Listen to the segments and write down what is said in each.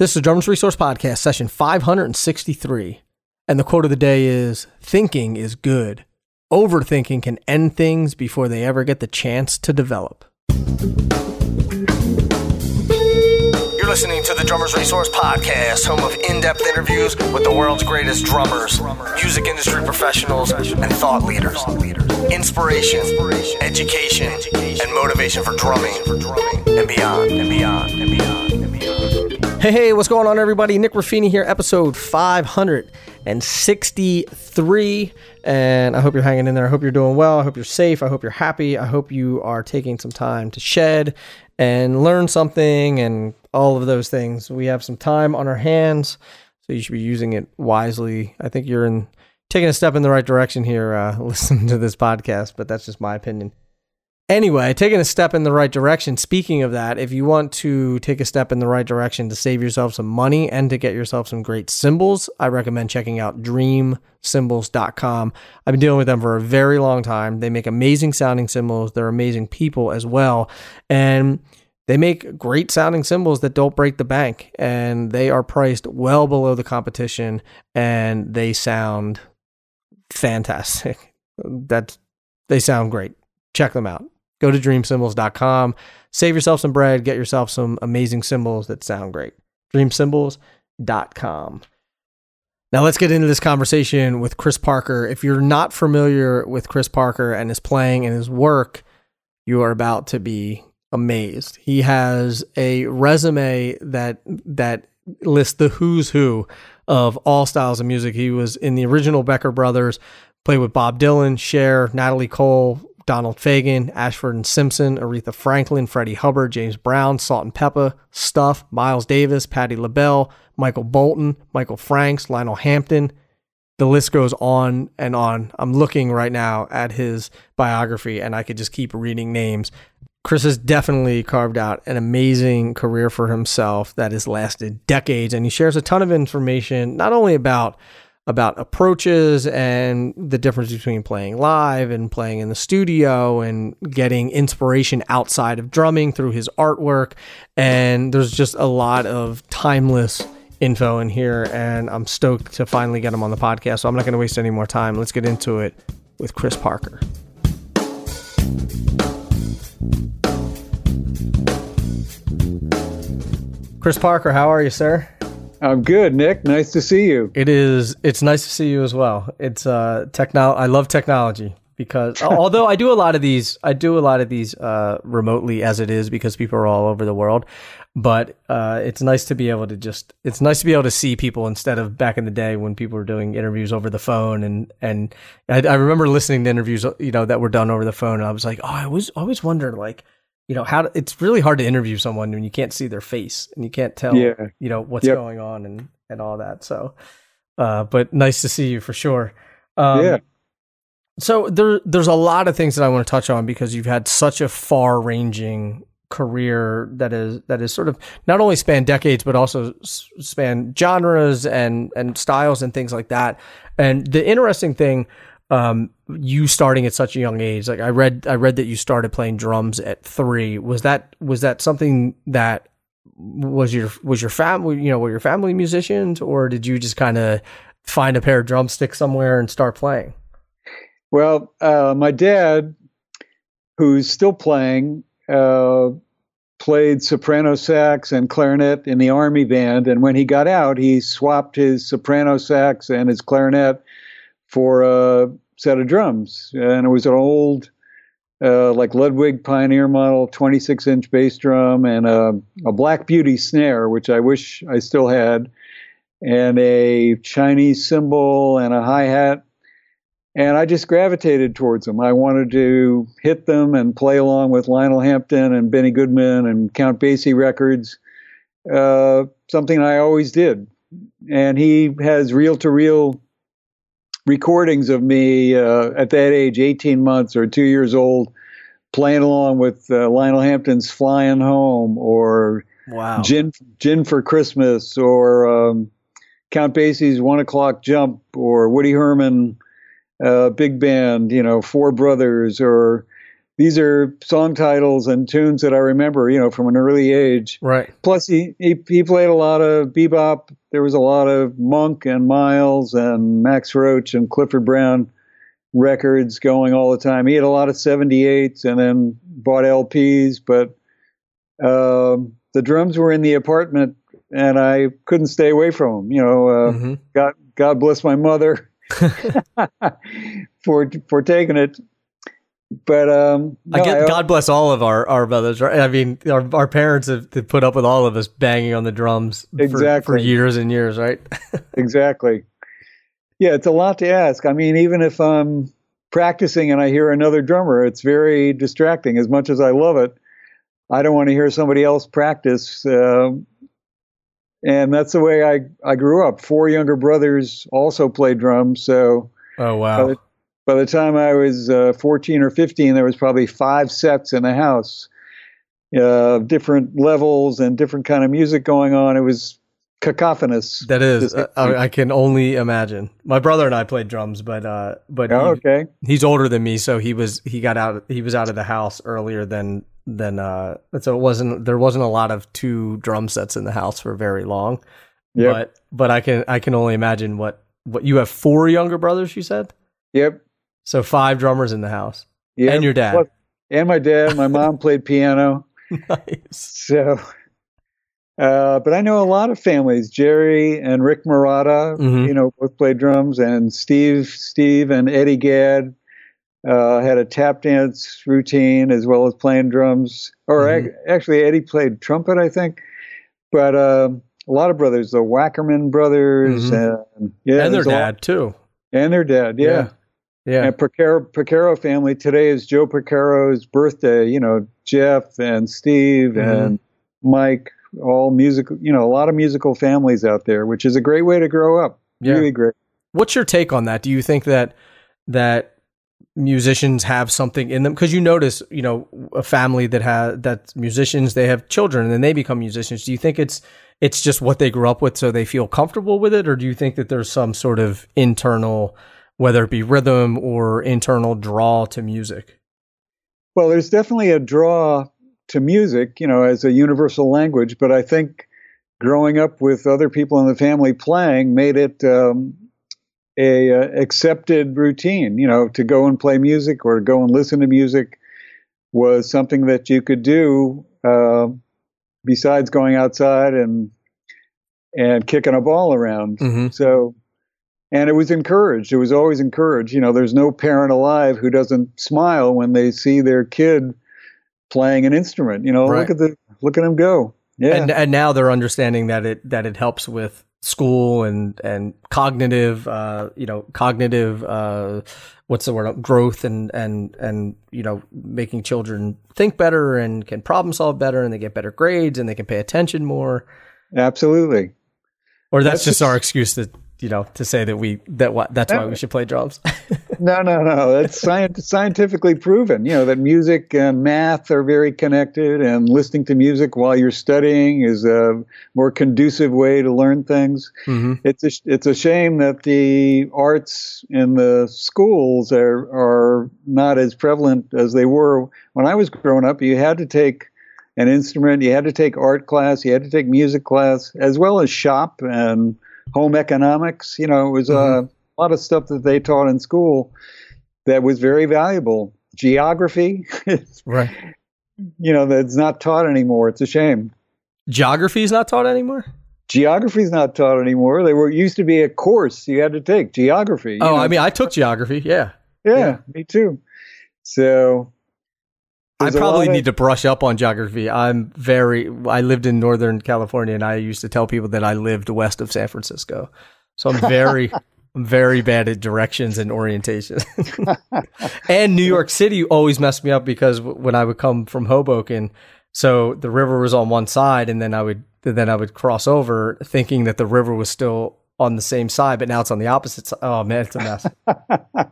This is the Drummers Resource Podcast, session 563. And the quote of the day is Thinking is good. Overthinking can end things before they ever get the chance to develop. You're listening to the Drummers Resource Podcast, home of in depth interviews with the world's greatest drummers, music industry professionals, and thought leaders. Inspiration, education, and motivation for drumming and beyond, and beyond, and beyond. Hey, hey, what's going on, everybody? Nick Ruffini here, episode 563. And I hope you're hanging in there. I hope you're doing well. I hope you're safe. I hope you're happy. I hope you are taking some time to shed and learn something and all of those things. We have some time on our hands, so you should be using it wisely. I think you're in taking a step in the right direction here, uh, listening to this podcast, but that's just my opinion. Anyway, taking a step in the right direction. Speaking of that, if you want to take a step in the right direction to save yourself some money and to get yourself some great cymbals, I recommend checking out dreamcymbals.com. I've been dealing with them for a very long time. They make amazing sounding cymbals. They're amazing people as well. And they make great sounding cymbals that don't break the bank and they are priced well below the competition and they sound fantastic. That they sound great. Check them out. Go to dreamcymbals.com, save yourself some bread, get yourself some amazing cymbals that sound great. dreamcymbals.com. Now let's get into this conversation with Chris Parker. If you're not familiar with Chris Parker and his playing and his work, you are about to be amazed. He has a resume that that lists the who's who of all styles of music. He was in the original Brecker Brothers, played with Bob Dylan, Cher, Natalie Cole, Donald Fagen, Ashford and Simpson, Aretha Franklin, Freddie Hubbard, James Brown, Salt-N-Pepa, Stuff, Miles Davis, Patti LaBelle, Michael Bolton, Michael Franks, Lionel Hampton. The list goes on and on. I'm looking right now at his biography and I could just keep reading names. Chris has definitely carved out an amazing career for himself that has lasted decades and he shares a ton of information not only about about approaches and the difference between playing live and playing in the studio and getting inspiration outside of drumming through his artwork. And there's just a lot of timeless info in here. And I'm stoked to finally get him on the podcast. So I'm not going to waste any more time. Let's get into it with Chris Parker. Chris Parker, how are you, sir? I'm good, Nick. Nice to see you. It is. It's nice to see you as well. It's uh techno. I love technology because although I do a lot of these, I do a lot of these uh, remotely as it is because people are all over the world. But uh, it's nice to be able to just. It's nice to be able to see people instead of back in the day when people were doing interviews over the phone and and I, I remember listening to interviews you know that were done over the phone. and I was like, oh, I was always wondered like you know how to, it's really hard to interview someone when you can't see their face and you can't tell yeah. you know what's yep. going on and and all that so uh but nice to see you for sure um, yeah so there there's a lot of things that I want to touch on because you've had such a far ranging career that is that is sort of not only span decades but also span genres and and styles and things like that and the interesting thing um, you starting at such a young age. Like I read, I read that you started playing drums at three. Was that was that something that was your was your family? You know, were your family musicians, or did you just kind of find a pair of drumsticks somewhere and start playing? Well, uh, my dad, who's still playing, uh, played soprano sax and clarinet in the army band, and when he got out, he swapped his soprano sax and his clarinet for a set of drums, and it was an old, uh, like Ludwig Pioneer model 26 inch bass drum and a, a Black Beauty snare, which I wish I still had, and a Chinese cymbal and a hi hat. And I just gravitated towards them. I wanted to hit them and play along with Lionel Hampton and Benny Goodman and Count Basie records, uh, something I always did. And he has reel to reel recordings of me uh, at that age, 18 months or two years old, playing along with uh, Lionel Hampton's "Flying Home" or wow. "Gin Gin for Christmas" or um, Count Basie's "One O'clock Jump" or Woody Herman uh, big band, you know, Four Brothers or these are song titles and tunes that I remember, you know, from an early age. Right. Plus, he, he, he played a lot of bebop. There was a lot of Monk and Miles and Max Roach and Clifford Brown records going all the time. He had a lot of 78s and then bought LPs, but um, the drums were in the apartment and I couldn't stay away from them. You know, uh, hmm God, God bless my mother for for taking it. But um, I no, get God bless all of our, our mothers, right? I mean, our, our parents have, have put up with all of us banging on the drums for, for years and years, right? exactly. Yeah, it's a lot to ask. I mean, even if I'm practicing and I hear another drummer, it's very distracting. As much as I love it, I don't want to hear somebody else practice. Um and that's the way I, I grew up. Four younger brothers also played drums. So oh wow, by the time I was uh, 14 or 15, there was probably five sets in the house, uh, different levels and different kind of music going on. It was cacophonous. that is. I, I can only imagine. My brother and I played drums, but uh, but Oh, he- okay. he's older than me, so he was he got out he was out of the house earlier than than uh so it wasn't there wasn't a lot of two drum sets in the house for very long. Yep. But but I can I can only imagine what what you have four younger brothers you said? Yep. So five drummers in the house. Yep. And your dad. Plus- and my dad. My mom played piano. nice. So, uh, but I know a lot of families. Jerry and Rick Marotta, Mhm. you know, both played drums, and Steve, Steve and Eddie Gadd uh, had a tap dance routine as well as playing drums. Or Mhm. ac- actually, Eddie played trumpet, I think. But um a lot of brothers, the Wackerman brothers, Mhm. and yeah, and their a lot- dad too. and their dad, yeah. Yeah. And Porcaro, Porcaro family today is Joe Porcaro's birthday. You know, Jeff and Steve Mhm. and Mike, all musical. You know, a lot of musical families out there, which is a great way to grow up. Yeah. Really great. What's your take on that? Do you think that that musicians have something in them? Because you notice, you know, a family that has that musicians, they have children and then they become musicians. Do you think it's it's just what they grew up with, so they feel comfortable with it, or do you think that there's some sort of internal, whether it be rhythm or internal draw to music? Well, there's definitely a draw to music, you know, as a universal language. But I think growing up with other people in the family playing made it um, a uh, accepted routine. You know, to go and play music or go and listen to music was something that you could do uh, besides going outside and and kicking a ball around. Mm-hmm. So, and it was encouraged. It was always encouraged. You know, there's no parent alive who doesn't smile when they see their kid playing an instrument. You know, Right. look at the look at him go. Yeah, And and now they're understanding that it that it helps with school and and cognitive uh you know cognitive uh what's the word growth and and and you know making children think better and can problem solve better and they get better grades and they can pay attention more absolutely. or that's, That's just just- our excuse to you know to say that we that why that's why we should play drums No, no, no. Scient- scientifically proven. You know that music and math are very connected, and listening to music while you're studying is a more conducive way to learn things. hmm it's a, it's a shame that the arts in the schools are are not as prevalent as they were when I was growing up. You had to take an instrument, you had to take art class, you had to take music class, as well as shop and home economics. You know, it was uh, a lot of stuff that they taught in school that was very valuable. Geography, right you know, that's not taught anymore. It's a shame. geography is not taught anymore Geography is not taught anymore. They were used to be a course you had to take geography. oh know. i mean i took geography yeah Yeah, Yeah. me too. So there's a probably of- need to brush up on geography. I'm very. I lived in Northern California, and I used to tell people that I lived west of San Francisco. So I'm very, I'm very bad at directions and orientation. and New York City always messed me up because w- when I would come from Hoboken, so the river was on one side, and then I would then I would cross over, thinking that the river was still on the same side, but now it's on the opposite side. Oh man, it's a mess.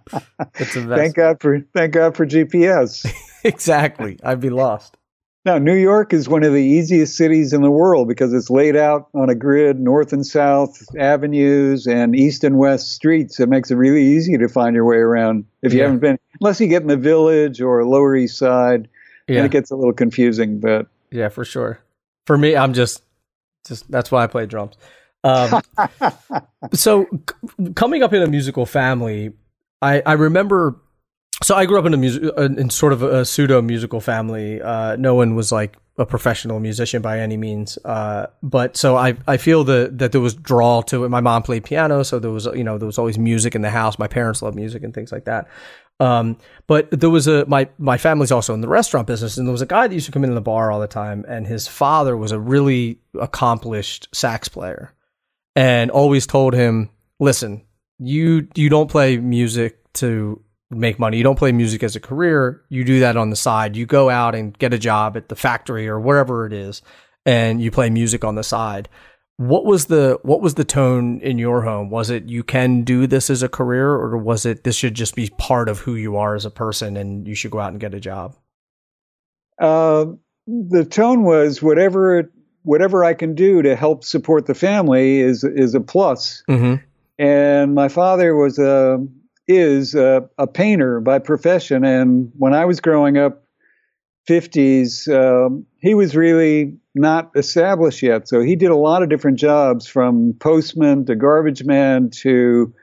It's a mess. thank God for thank God for GPS. Exactly. I'd be lost. now, New York is one of the easiest cities in the world because it's laid out on a grid, north and south avenues and east and west streets. It makes it really easy to find your way around. If you Yeah. haven't been, unless you get in the village or Lower East Side, Yeah. and it gets a little confusing. But Yeah, for sure. For me, I'm just, just that's why I play drums. Um, so c- coming up in a musical family, I I remember. So I grew up in a music in sort of a pseudo musical family. Uh, no one was like a professional musician by any means. Uh, but so I I feel that that there was draw to it. My mom played piano, so there was you know there was always music in the house. My parents loved music and things like that. Um, but there was a my my family's also in the restaurant business, and there was a guy that used to come into the bar all the time, and his father was a really accomplished sax player, and always told him, "Listen, you you don't play music to make money. You don't play music as a career. You do that on the side. You go out and get a job at the factory or wherever it is, and you play music on the side." What was the what was the tone in your home? Was it you can do this as a career, or was it this should just be part of who you are as a person, and you should go out and get a job? uh, the tone was whatever whatever I can do to help support the family is is a plus. Mm-hmm. And my father was a is a, a painter by profession, and when I was growing up, fifties, um, he was really not established yet. So he did a lot of different jobs, from postman to garbage man to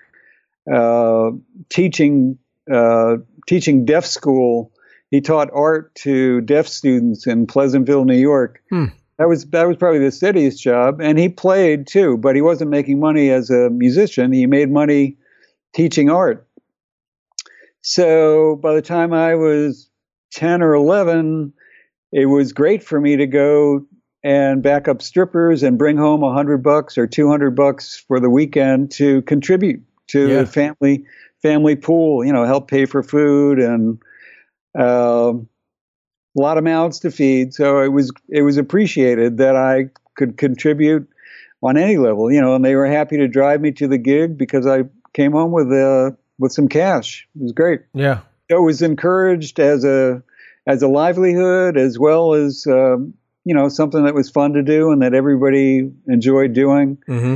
uh, teaching uh, teaching deaf school. He taught art to deaf students in Pleasantville, New York. Hmm. That was that was probably the steadiest job, and he played too, but he wasn't making money as a musician. He made money teaching art. So by the time I was ten or eleven, it was great for me to go and back up strippers and bring home a hundred bucks or two hundred bucks for the weekend to contribute to Yeah. the family family pool. You know, help pay for food and um a lot of mouths to feed. So it was it was appreciated that I could contribute on any level. You know, and they were happy to drive me to the gig because I came home with uh, with some cash. It was great Yeah. it was encouraged as a as a livelihood as well as um, you know something that was fun to do and that everybody enjoyed doing. Mm-hmm.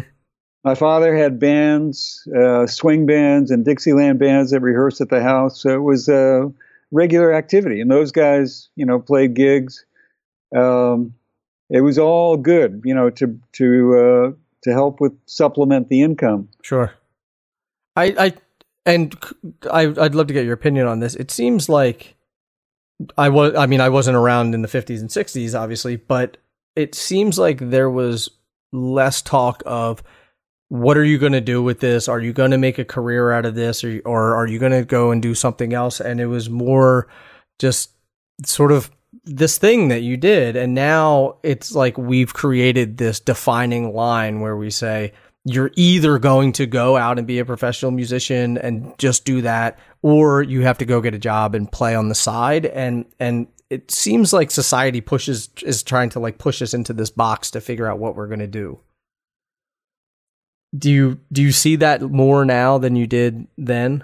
My father had bands, uh, swing bands and Dixieland bands that rehearsed at the house, so it was a regular activity. And those guys, you know, played gigs. Um, it was all good, you know, to to uh, to help with supplement the income. Sure. I, I, and I, would love to get your opinion on this. It seems like I was, I mean, I wasn't around in the 50s and 60s, obviously, but it seems like there was less talk of what are you going to do with this? Are you going to make a career out of this? Or, or are you going to go and do something else? And it was more just sort of this thing that you did. And now it's like we've created this defining line where we say, you're either going to go out and be a professional musician and just do that, or you have to go get a job and play on the side. And, and it seems like society pushes, is trying to like push us into this box to figure out what we're going to do. Do you, do you see that more now than you did then?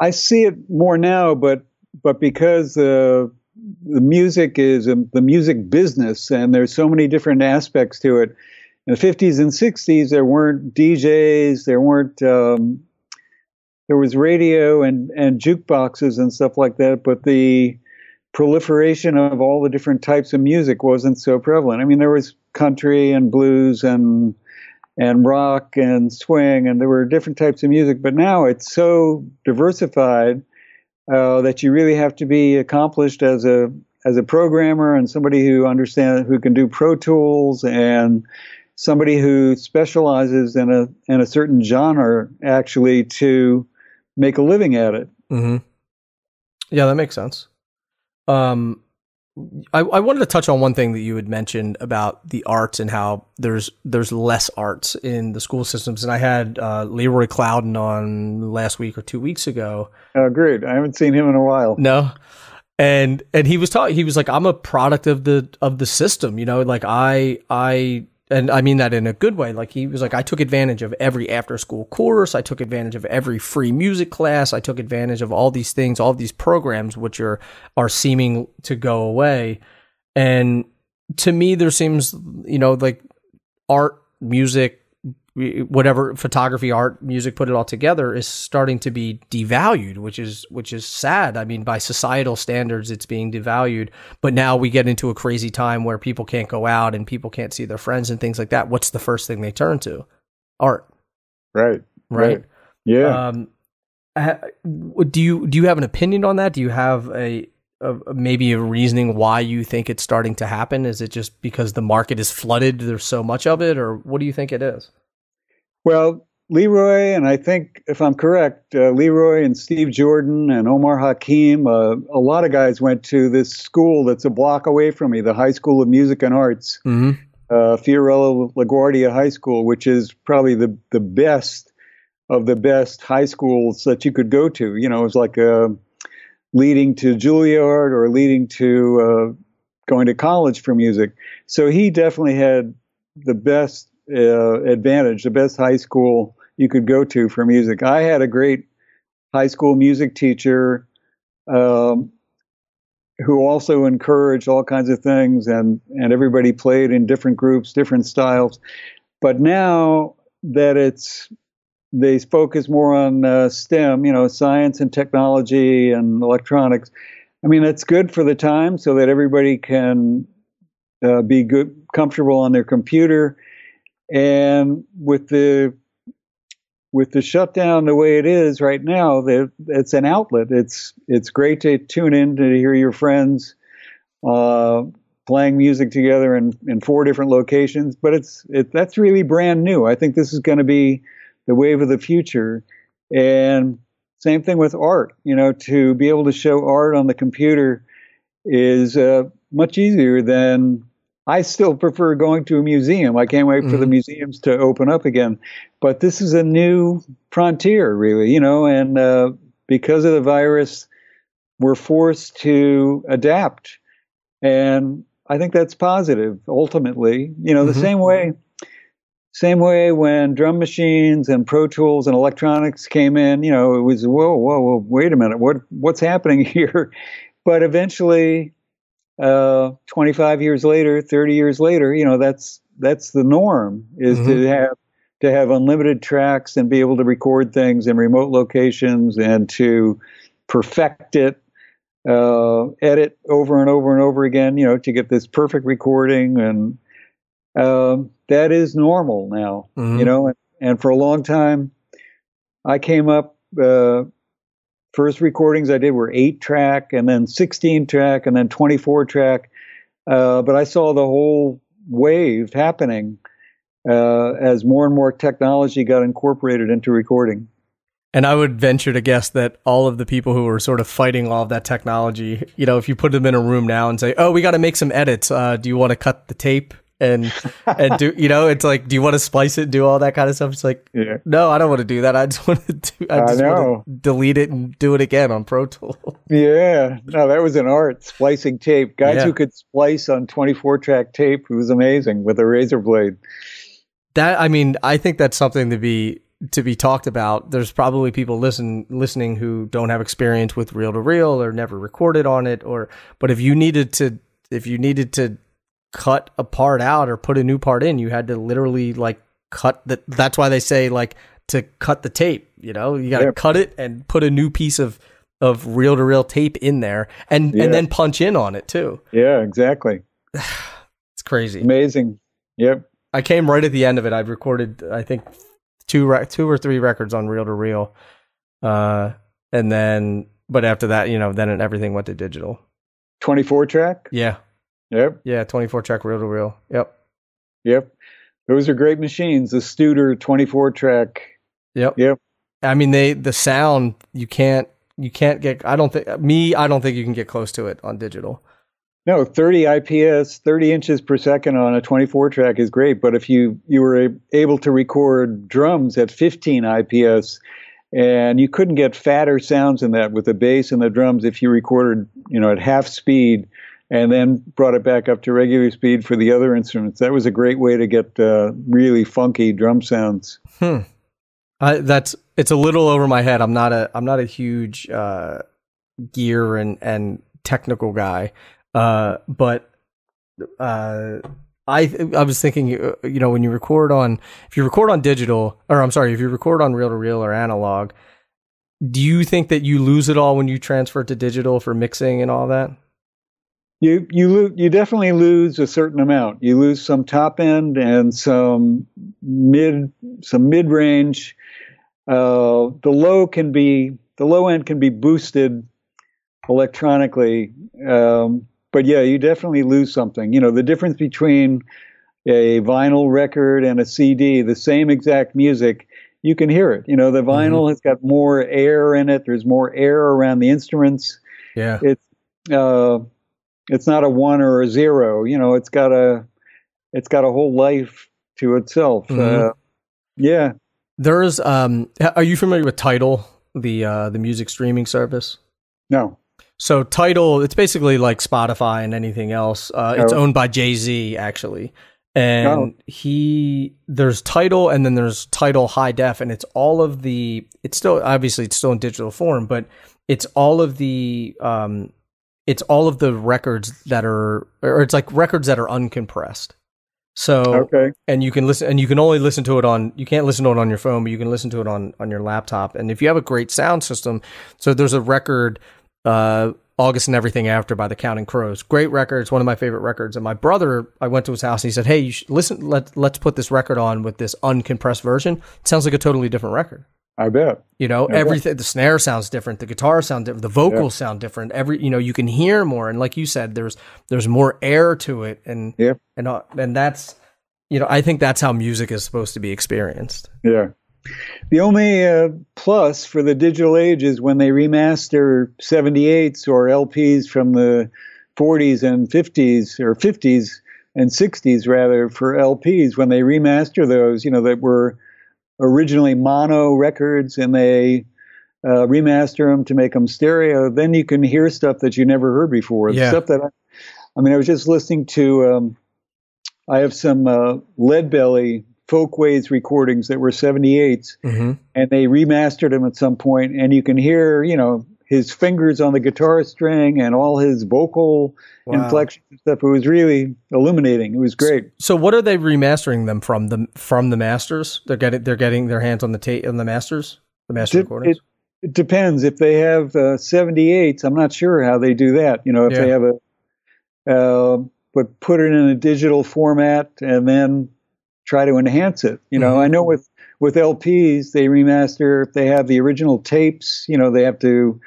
I see it more now, but but because uh, the music is um, the music business, and there's so many different aspects to it. In the 50s and 60s, there weren't DJs, there weren't um, there was radio and and jukeboxes and stuff like that, but the proliferation of all the different types of music wasn't so prevalent. I mean, there was country and blues and and rock and swing, and there were different types of music. But now it's so diversified uh, that you really have to be accomplished as a as a programmer and somebody who understands who can do Pro Tools and somebody who specializes in a in a certain genre actually to make a living at it. Mm-hmm. Yeah, that makes sense. Um, I, I wanted to touch on one thing that you had mentioned about the arts and how there's there's less arts in the school systems. And I had uh, Leroy Clouden on last week or two weeks ago. Oh, great! I haven't seen him in a while. No, and and he was talking. He was like, "I'm a product of the of the system." You know, like I I and I mean that in a good way. Like he was like, I took advantage of every after school course. I took advantage of every free music class. I took advantage of all these things, all these programs, which are are seeming to go away. And to me, there seems, you know, like art, music, whatever photography, art, music, put it all together is starting to be devalued, which is which is sad. I mean, by societal standards, it's being devalued. But now we get into a crazy time where people can't go out and people can't see their friends and things like that. What's the first thing they turn to? Art. Right. Right. right. Yeah. Um, do you do you have an opinion on that? Do you have a, a, maybe a reasoning why you think it's starting to happen? Is it just because the market is flooded? There's so much of it, or what do you think it is? Well, Leroy, and I think if I'm correct, uh, Leroy and Steve Jordan and Omar Hakim, uh, a lot of guys went to this school that's a block away from me, the High School of Music and Arts, mm-hmm. uh, Fiorello LaGuardia High School, which is probably the, the best of the best high schools that you could go to. You know, it was like uh, leading to Juilliard or leading to uh, going to college for music. So he definitely had the best uh, advantage, the best high school you could go to for music. I had a great high school music teacher um, who also encouraged all kinds of things, and and everybody played in different groups, different styles. But now that it's they focus more on uh, STEM, you know, science and technology and electronics. I mean, that's good for the time so that everybody can uh, be good, comfortable on their computer and with the with the shutdown the way it is right now, that it's an outlet. It's it's great to tune in to hear your friends uh, playing music together in, in four different locations. But it's it, that's really brand new. I think this is going to be the wave of the future. And same thing with art. You know, to be able to show art on the computer is uh, much easier than I still prefer going to a museum. I can't wait mm-hmm. for the mm-hmm. museums to open up again. But this is a new frontier, really, you know, and uh, because of the virus, we're forced to adapt. And I think that's positive ultimately. You know, the mm-hmm. same way same way when drum machines and Pro Tools and electronics came in, you know, it was whoa, whoa, whoa, wait a minute, what what's happening here? But eventually uh, 25 years later, 30 years later, you know, that's that's the norm is mm-hmm. to have to have unlimited tracks and be able to record things in remote locations and to perfect it, uh, edit over and over and over again, you know, to get this perfect recording. And um, that is normal now, mm-hmm. you know, and, and, for a long time, I came up, uh, first recordings I did were eight track and then 16 track and then 24 track. Uh, but I saw the whole wave happening uh, as more and more technology got incorporated into recording. And I would venture to guess that all of the people who were sort of fighting all of that technology, you know, if you put them in a room now and say, "Oh, we got to make some edits. Uh, do you want to cut the tape?" And and do you know it's like do you want to splice it and do all that kind of stuff? It's like yeah. no i don't want to do that. I just want to do i just I want to delete it and do it again on pro tool yeah. No that was an art splicing tape. Guys yeah. who could splice on 24 track tape it was amazing with a razor blade. That i mean i think that's something to be to be talked about. There's probably people listen listening who don't have experience with reel to reel or never recorded on it or but if you needed to if you needed to cut a part out or put a new part in. You had to literally like cut that. That's why they say like to cut the tape. You know, you got to cut it and put a new piece of of reel to reel tape in there, and yeah. and then punch in on it too. Yeah, exactly. it's crazy. Amazing. Yep. I came right at the end of it. I've recorded, I think, two two or three records on reel to reel, uh, and then, but after that, you know, then everything went to digital. Twenty four track. Yeah. Yep. Yeah, 24 track reel to reel. Yep. Yep. Those are great machines. The Studer 24 track. Yep. Yep. I mean, they the sound you can't you can't get. I don't think me. I don't think you can get close to it on digital. No, 30 IPS, 30 inches per second on a 24 track is great. But if you you were able to record drums at 15 IPS, and you couldn't get fatter sounds than that with the bass and the drums if you recorded, you know, at half speed and then brought it back up to regular speed for the other instruments. That was a great way to get uh, really funky drum sounds. Hmm. I, that's it's a little over my head. I'm not a I'm not a huge uh, gear and and technical guy, uh, but uh, I I was thinking, uh, you know, when you record on, if you record on digital, or I'm sorry, if you record on reel to reel or analog, do you think that you lose it all when you transfer to digital for mixing and all that? You you lo- you definitely lose a certain amount. You lose some top end and some mid some mid range. Uh, the low can be the low end can be boosted electronically. Um, but yeah, you definitely lose something. You know, the difference between a vinyl record and a CD, the same exact music, you can hear it. You know, the vinyl mm-hmm. has got more air in it. There's more air around the instruments. Yeah. It's uh, it's not a one or a zero. You know, it's got a it's got a whole life to itself. Mm-hmm. Uh, yeah. There's um. Are you familiar with Tidal, the uh, the music streaming service? No. So Tidal, it's basically like Spotify and anything else. Uh, it's oh. owned by Jay Z actually, and oh. he there's Tidal and then there's Tidal high def, and it's all of the. It's still obviously it's still in digital form, but it's all of the um, it's all of the records that are, or it's like records that are uncompressed. So okay, and you can listen, and you can only listen to it on. You can't listen to it on your phone, but you can listen to it on on your laptop. And if you have a great sound system, so there's a record uh, August and Everything After by the Counting Crows. Great record. It's one of my favorite records. And my brother, I went to his house and he said, Hey, you listen, let, let's put this record on with this uncompressed version. It sounds like a totally different record. I bet. You know, I everything, bet. the snare sounds different. The guitar sounds different. The vocals yeah. sound different. Every, you know, you can hear more. And like you said, there's, there's more air to it. And, yeah. and, uh, and that's, you know, I think that's how music is supposed to be experienced. Yeah. The only uh, plus for the digital age is when they remaster 78s or LPs from the 40s and 50s or 50s and 60s rather for LPs when they remaster those, you know, that were originally mono records and they uh, remaster them to make them stereo, then you can hear stuff that you never heard before. Yeah. Stuff that I, I mean, I was just listening to. Um, I have some uh, Lead Belly Folkways recordings that were 78s, mm-hmm. and they remastered them at some point, and you can hear, you know, his fingers on the guitar string and all his vocal wow. inflections and stuff. It was really illuminating. It was great. So, what are they remastering them from the from the masters? They're getting they're getting their hands on the tape on the masters, the master it, recordings. It, it, depends. If they have uh, 78s, I'm not sure how they do that. You know, if yeah. they have a uh, but put it in a digital format and then try to enhance it. You know, mm-hmm. I know with with LPs they remaster if they have the original tapes. You know, they have to.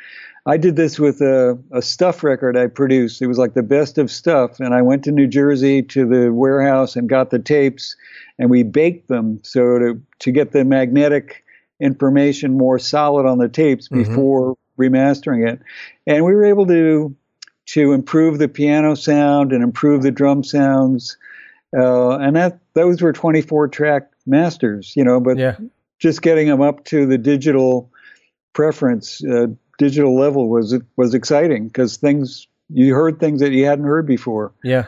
I did this with a, a stuff record I produced. It was like the best of stuff, and I went to New Jersey to the warehouse and got the tapes, and we baked them so to to get the magnetic information more solid on the tapes mm-hmm. before remastering it, and we were able to to improve the piano sound and improve the drum sounds uh, and that those were 24 track masters, you know, but yeah. just getting them up to the digital preference, uh, digital level was was exciting because things you heard things that you hadn't heard before. Yeah,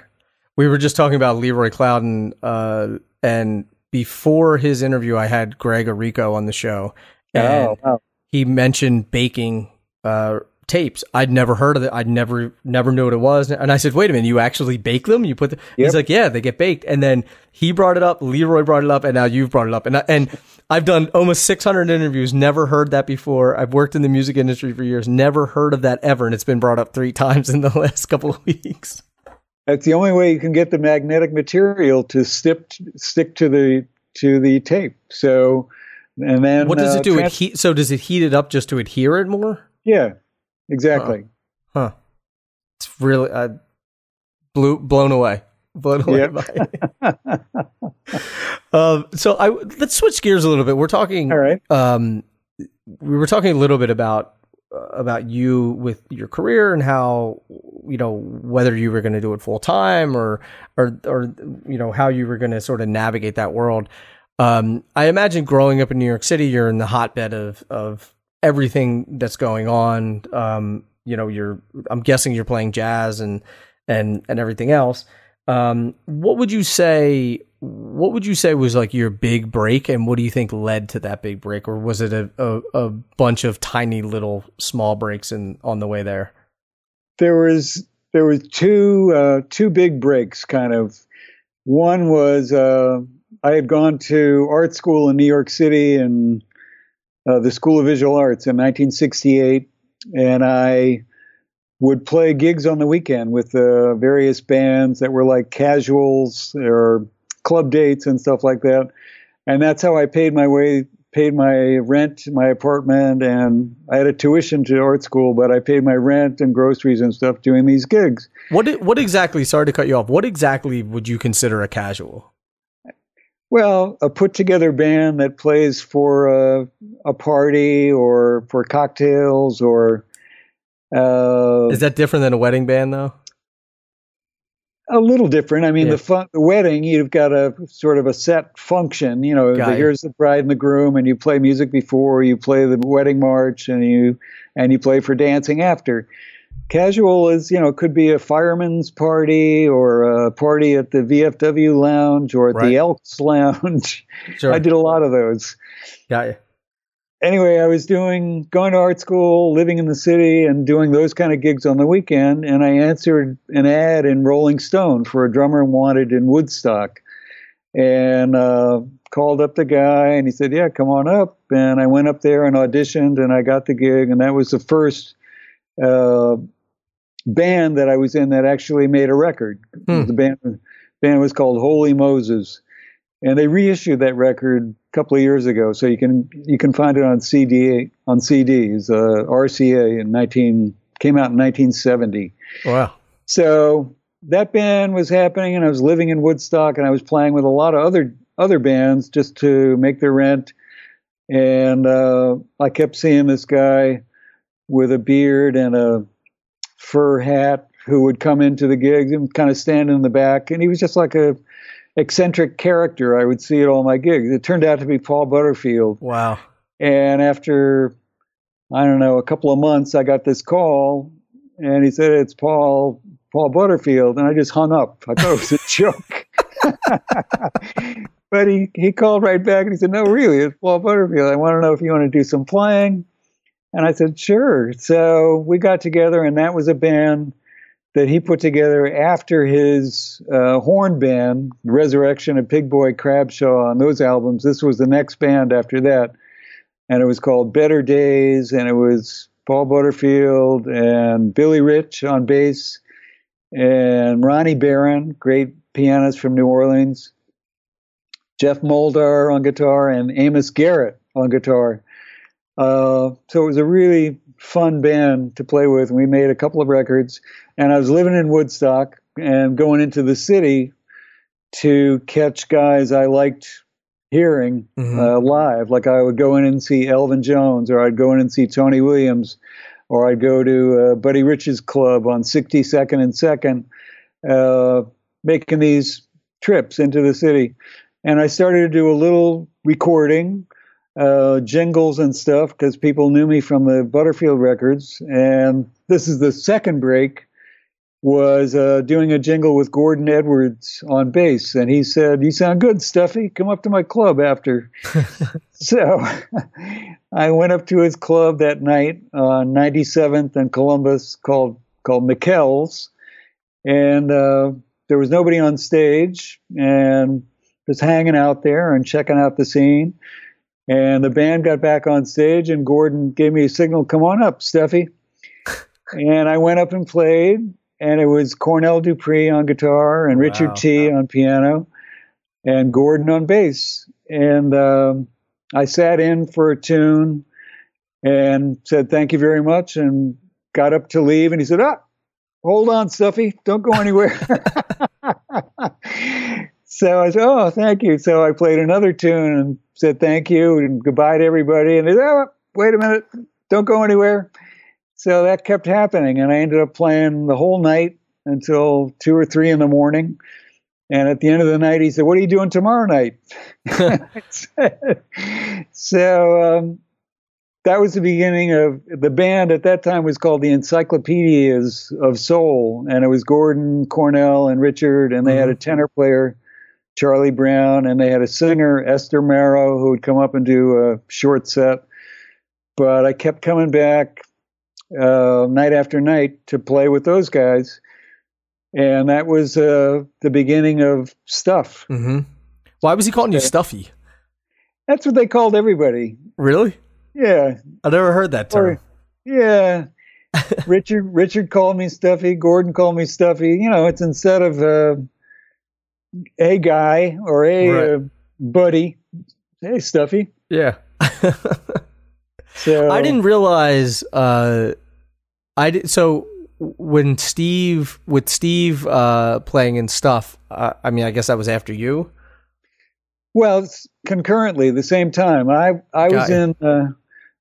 we were just talking about Leroy Clouden, uh, and before his interview, I had Greg Errico on the show, and oh, wow. he mentioned baking uh, tapes. I'd never heard of it. I'd never never knew what it was. And I said, "Wait a minute, you actually bake them? You put?" The-? Yep. He's like, "Yeah, they get baked." And then he brought it up. Leroy brought it up, and now you've brought it up. And I, and I've done almost 600 interviews. Never heard that before. I've worked in the music industry for years. Never heard of that ever, and it's been brought up three times in the last couple of weeks. That's the only way you can get the magnetic material to stick stick to the to the tape. So, and then what does it uh, do? Trans- it heat. So does it heat it up just to adhere it more? Yeah, Exactly. Huh. huh. It's really uh, blew, blown away. Blown away yep. by um, so I let's switch gears a little bit. We're talking. All right. Um, we were talking a little bit about uh, about you with your career and how you know whether you were going to do it full time or or or you know how you were going to sort of navigate that world. Um, I imagine growing up in New York City, you're in the hotbed of of everything that's going on. Um, you know, you're I'm guessing you're playing jazz and and and everything else. Um, what would you say? What would you say was like your big break, and what do you think led to that big break, or was it a a, a bunch of tiny little small breaks in on the way there? There was there was two uh, two big breaks, kind of One was uh, I had gone to art school in New York City and uh, the School of Visual Arts in 1968, and I would play gigs on the weekend with uh, various bands that were like casuals or club dates and stuff like that. And that's how I paid my way, paid my rent, my apartment, and I had a tuition to art school, but I paid my rent and groceries and stuff doing these gigs. What what exactly? Sorry to cut you off. What exactly would you consider a casual? Well, a put together band that plays for a, a party or for cocktails or uh, Is that different than a wedding band, though? A little different. I mean, yeah. the, fun, the wedding, you've got a sort of a set function. You know, the, here's the bride and the groom, and you play music before, you play the wedding march, and you and you play for dancing after. Casual is, you know, could be a fireman's party or a party at the VFW lounge or at right. the Elks lounge. Sure. I did a lot of those. Got you anyway, I was doing going to art school, living in the city, and doing those kind of gigs on the weekend. And I answered an ad in Rolling Stone for a drummer wanted in Woodstock, and uh, called up the guy, and he said, "Yeah, come on up." And I went up there and auditioned, and I got the gig, and that was the first. Uh, band that I was in that actually made a record. Hmm. The band band was called Holy Moses, and they reissued that record a couple of years ago, so you can you can find it on CD on CDs. Uh, RCA in 19 came out in 1970. Wow! So that band was happening, and I was living in Woodstock, and I was playing with a lot of other other bands just to make their rent. And uh, I kept seeing this guy with a beard and a fur hat who would come into the gigs and kind of stand in the back, and he was just like a eccentric character I would see at all my gigs. It turned out to be Paul Butterfield. Wow. And after, I don't know, a couple of months, I got this call and he said, It's Paul, Paul Butterfield. And I just hung up. I thought it was a joke. but he, he called right back and he said, No, really, it's Paul Butterfield. I want to know if you want to do some playing. And I said, Sure. So we got together, and that was a band that he put together after his uh, horn band, Resurrection of Pig Boy Crabshaw, on those albums. This was the next band after that, and it was called Better Days, and it was Paul Butterfield and Billy Rich on bass, and Ronnie Barron, great pianist from New Orleans, Geoff Muldaur on guitar, and Amos Garrett on guitar. Uh, so it was a really fun band to play with. We made a couple of records, and I was living in Woodstock and going into the city to catch guys I liked hearing mm-hmm. uh, live. Like I would go in and see Elvin Jones, or I'd go in and see Tony Williams, or I'd go to uh, Buddy Rich's club on 62nd and Second, uh, making these trips into the city. And I started to do a little recording uh, jingles and stuff because people knew me from the Butterfield records. And this is the second break was uh, doing a jingle with Gordon Edwards on bass, and he said, "You sound good, Stuffy. Come up to my club after." so I went up to his club that night on 97th and Columbus, called called Mikell's, and uh, there was nobody on stage, and just hanging out there and checking out the scene. And the band got back on stage, and Gordon gave me a signal, "Come on up, Steffi." and I went up and played, and it was Cornell Dupree on guitar and Richard wow. Tee on piano, and Gordon on bass. And um, I sat in for a tune and said thank you very much, and got up to leave. And he said, "Ah, hold on, Steffi, don't go anywhere." so I said, "Oh, thank you." So I played another tune and said thank you and goodbye to everybody. And they said, "Oh, wait a minute, don't go anywhere." So that kept happening, and I ended up playing the whole night until two or three in the morning. And at the end of the night, he said, "What are you doing tomorrow night?" so um, that was the beginning of the band. At that time, was called the Encyclopedias of Soul, and it was Gordon, Cornell, and Richard, and they mm-hmm. had a mm-hmm. tenor player Charlie Brown, and they had a singer, Esther Marrow, who would come up and do a short set. But I kept coming back uh, night after night to play with those guys. and that was uh, the beginning of stuff. Mm-hmm. Why was he calling you Stuffy? That's what they called everybody. Really? Yeah, I never heard that term. Or- yeah. Richard Richard called me Stuffy. Gordon called me Stuffy. You know, it's instead of uh, a guy or a Right. uh, buddy. Hey, Stuffy. Yeah. So I didn't realize. Uh, I did so when Steve with Steve uh, playing in stuff. Uh, I mean, I guess that was after you. Well, concurrently, the same time. I I was you. in. Uh,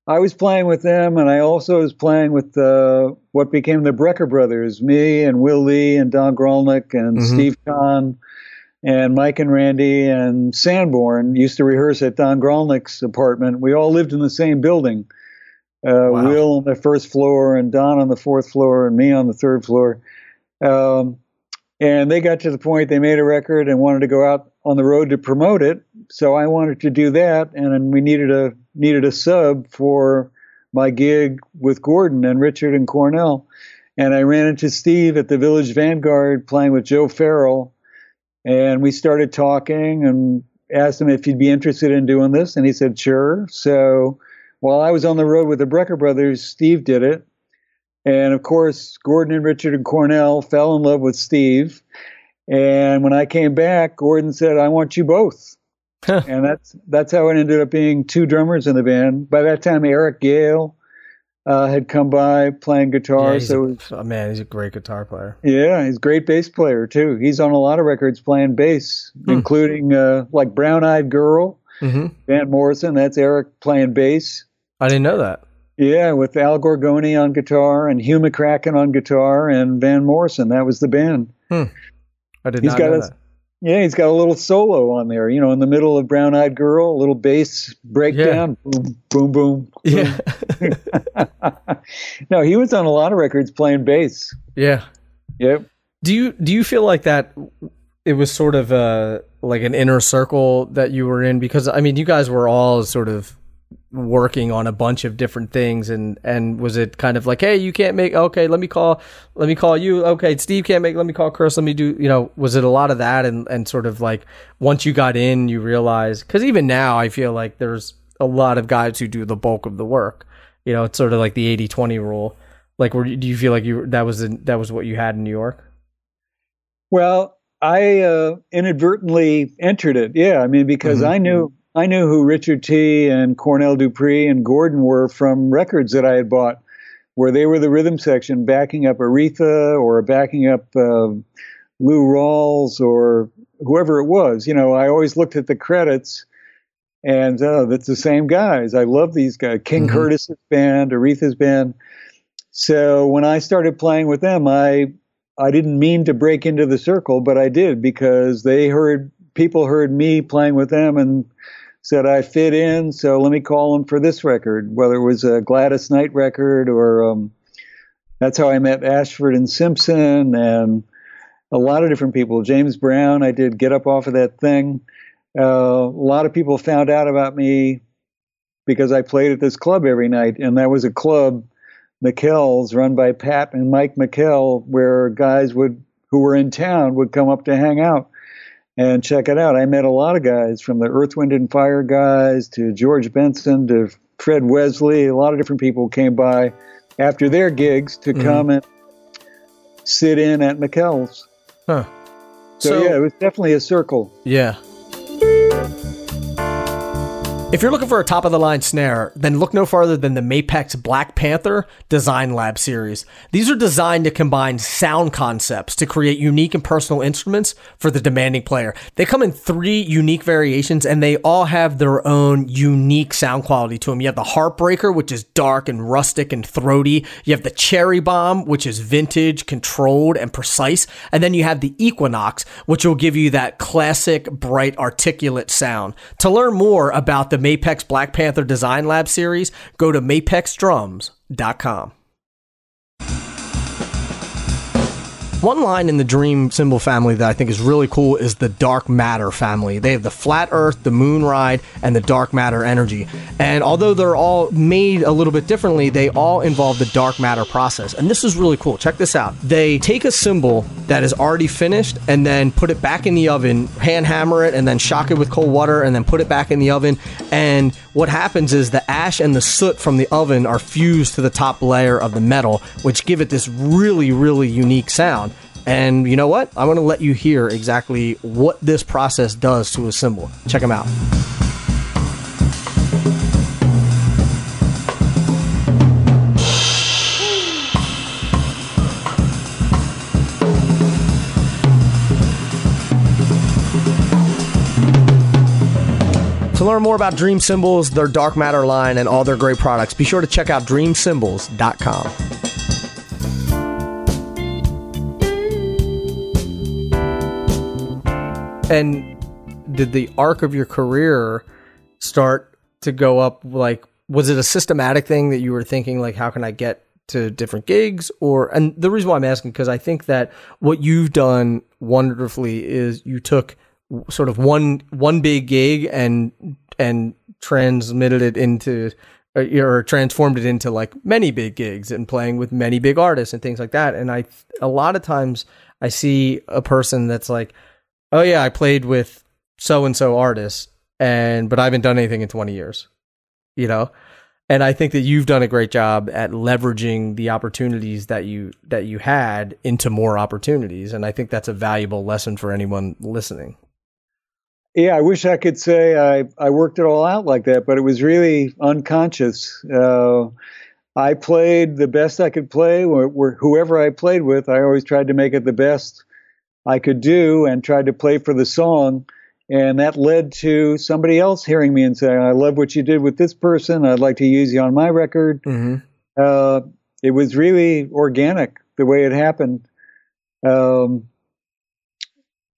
I was playing with them, and I also was playing with uh, what became the Brecker brothers. Me and Will Lee and Don Grolnick and Mhm. Steve Khan and Mike and Randy and Sanborn used to rehearse at Don Grolnick's apartment. We all lived in the same building. Uh, Wow. Will on the first floor, and Don on the fourth floor, and me on the third floor. Um, and they got to the point they made a record and wanted to go out on the road to promote it. So I wanted to do that, and then we needed a needed a sub for my gig with Gordon and Richard and Cornell. And I ran into Steve at the Village Vanguard playing with Joe Farrell, and we started talking and asked him if he'd be interested in doing this, and he said sure. So while I was on the road with the Brecker brothers, Steve did it. And of course, Gordon and Richard and Cornell fell in love with Steve. And when I came back, Gordon said, "I want you both." Huh. and that's that's how it ended up being two drummers in the band. By that time, Eric Gale uh, had come by playing guitar. Yeah, so a, was- oh, man, he's a great guitar player. yeah, he's a great bass player too. He's on a lot of records playing bass, Hmm. including uh, like Brown Eyed Girl, hmm Van Morrison. That's Eric playing bass. I didn't know that. Yeah, with Al Gorgoni on guitar and Hugh McCracken on guitar and Van Morrison. That was the band. I did He's not got know a- that. Yeah, he's got a little solo on there, you know, in the middle of Brown Eyed Girl, a little bass breakdown, boom, boom, boom. Yeah, no, he was on a lot of records playing bass. yeah. Yep. Do you do you feel like that? It was sort of a like an inner circle that you were in because I mean, you guys were all sort of working on a bunch of different things and and was it kind of like hey you can't make okay let me call let me call you okay steve can't make let me call chris let me do you know was it a lot of that and and sort of like once you got in you realize because even now i feel like there's a lot of guys who do the bulk of the work you know it's sort of like the 80-20 rule like were, do you feel like you that was in, that was what you had in new york Well, I uh, inadvertently entered it. Yeah, I mean because Mhm. I knew I knew who Richard Tee and Cornell Dupree and Gordon were from records that I had bought, where they were the rhythm section backing up Aretha or backing up uh, Lou Rawls or whoever it was. You know, I always looked at the credits. And uh, that's the same guys. I love these guys. King Mhm. Curtis's band, Aretha's band. So when I started playing with them, I I didn't mean to break into the circle, but I did because they heard people heard me playing with them and said I fit in. So let me call them for this record, whether it was a Gladys Knight record or um, that's how I met Ashford and Simpson and a lot of different people. James Brown, I did get up off of that thing. Uh, a lot of people found out about me because I played at this club every night, and that was a club Mikell's run by Pat and Mike Mikell, where guys would who were in town would come up to hang out and check it out. I met a lot of guys from the Earth, Wind, and Fire guys to George Benson to Fred Wesley. A lot of different people came by after their gigs to Mhm. come and sit in at Mikell's. huh So, So- yeah, it was definitely a circle. Yeah. If you're looking for a top of the line snare, then look no farther than the Mapex Black Panther Design Lab series. These are designed to combine sound concepts to create unique and personal instruments for the demanding player. They come in three unique variations and they all have their own unique sound quality to them. You have the Heartbreaker, which is dark and rustic and throaty. You have the Cherry Bomb, which is vintage, controlled, and precise. And then you have the Equinox, which will give you that classic, bright, articulate sound. To learn more about the Mapex Black Panther Design Lab series, go to mapexdrums.com. One line in the Dream cymbal family that I think is really cool is the Dark Matter family. They have the Flat Earth, the Moon Ride, and the Dark Matter Energy. And although they're all made a little bit differently, they all involve the Dark Matter process. And this is really cool. Check this out. They take a cymbal that is already finished and then put it back in the oven, hand hammer it, and then shock it with cold water, and then put it back in the oven. And what happens is the ash and the soot from the oven are fused to the top layer of the metal, which give it this really, really unique sound. And you know what? I want to let you hear exactly what this process does to a cymbal. Check them out. To learn more about Dream Cymbals, their dark matter line, and all their great products, be sure to check out dreamcymbals.com. And did the arc of your career start to go up like was it a systematic thing that you were thinking like how can I get to different gigs? Or and the reason why I'm asking because I think that what you've done wonderfully is you took sort of one one big gig and and transmitted it into uh, or, or transformed it into like many big gigs and playing with many big artists and things like that. And I a lot of times I see a person that's like oh yeah I played with so and so artists and but I haven't done anything in 20 years you know and I think that you've done a great job at leveraging the opportunities that you that you had into more opportunities and I think that's a valuable lesson for anyone listening. Yeah, I wish I could say I, I worked it all out like that, but it was really unconscious. Uh, I played the best I could play. Wh- wh- whoever I played with, I always tried to make it the best I could do and tried to play for the song. And that led to somebody else hearing me and saying, I love what you did with this person. I'd like to use you on my record. Mm-hmm. Uh, it was really organic the way it happened. Um,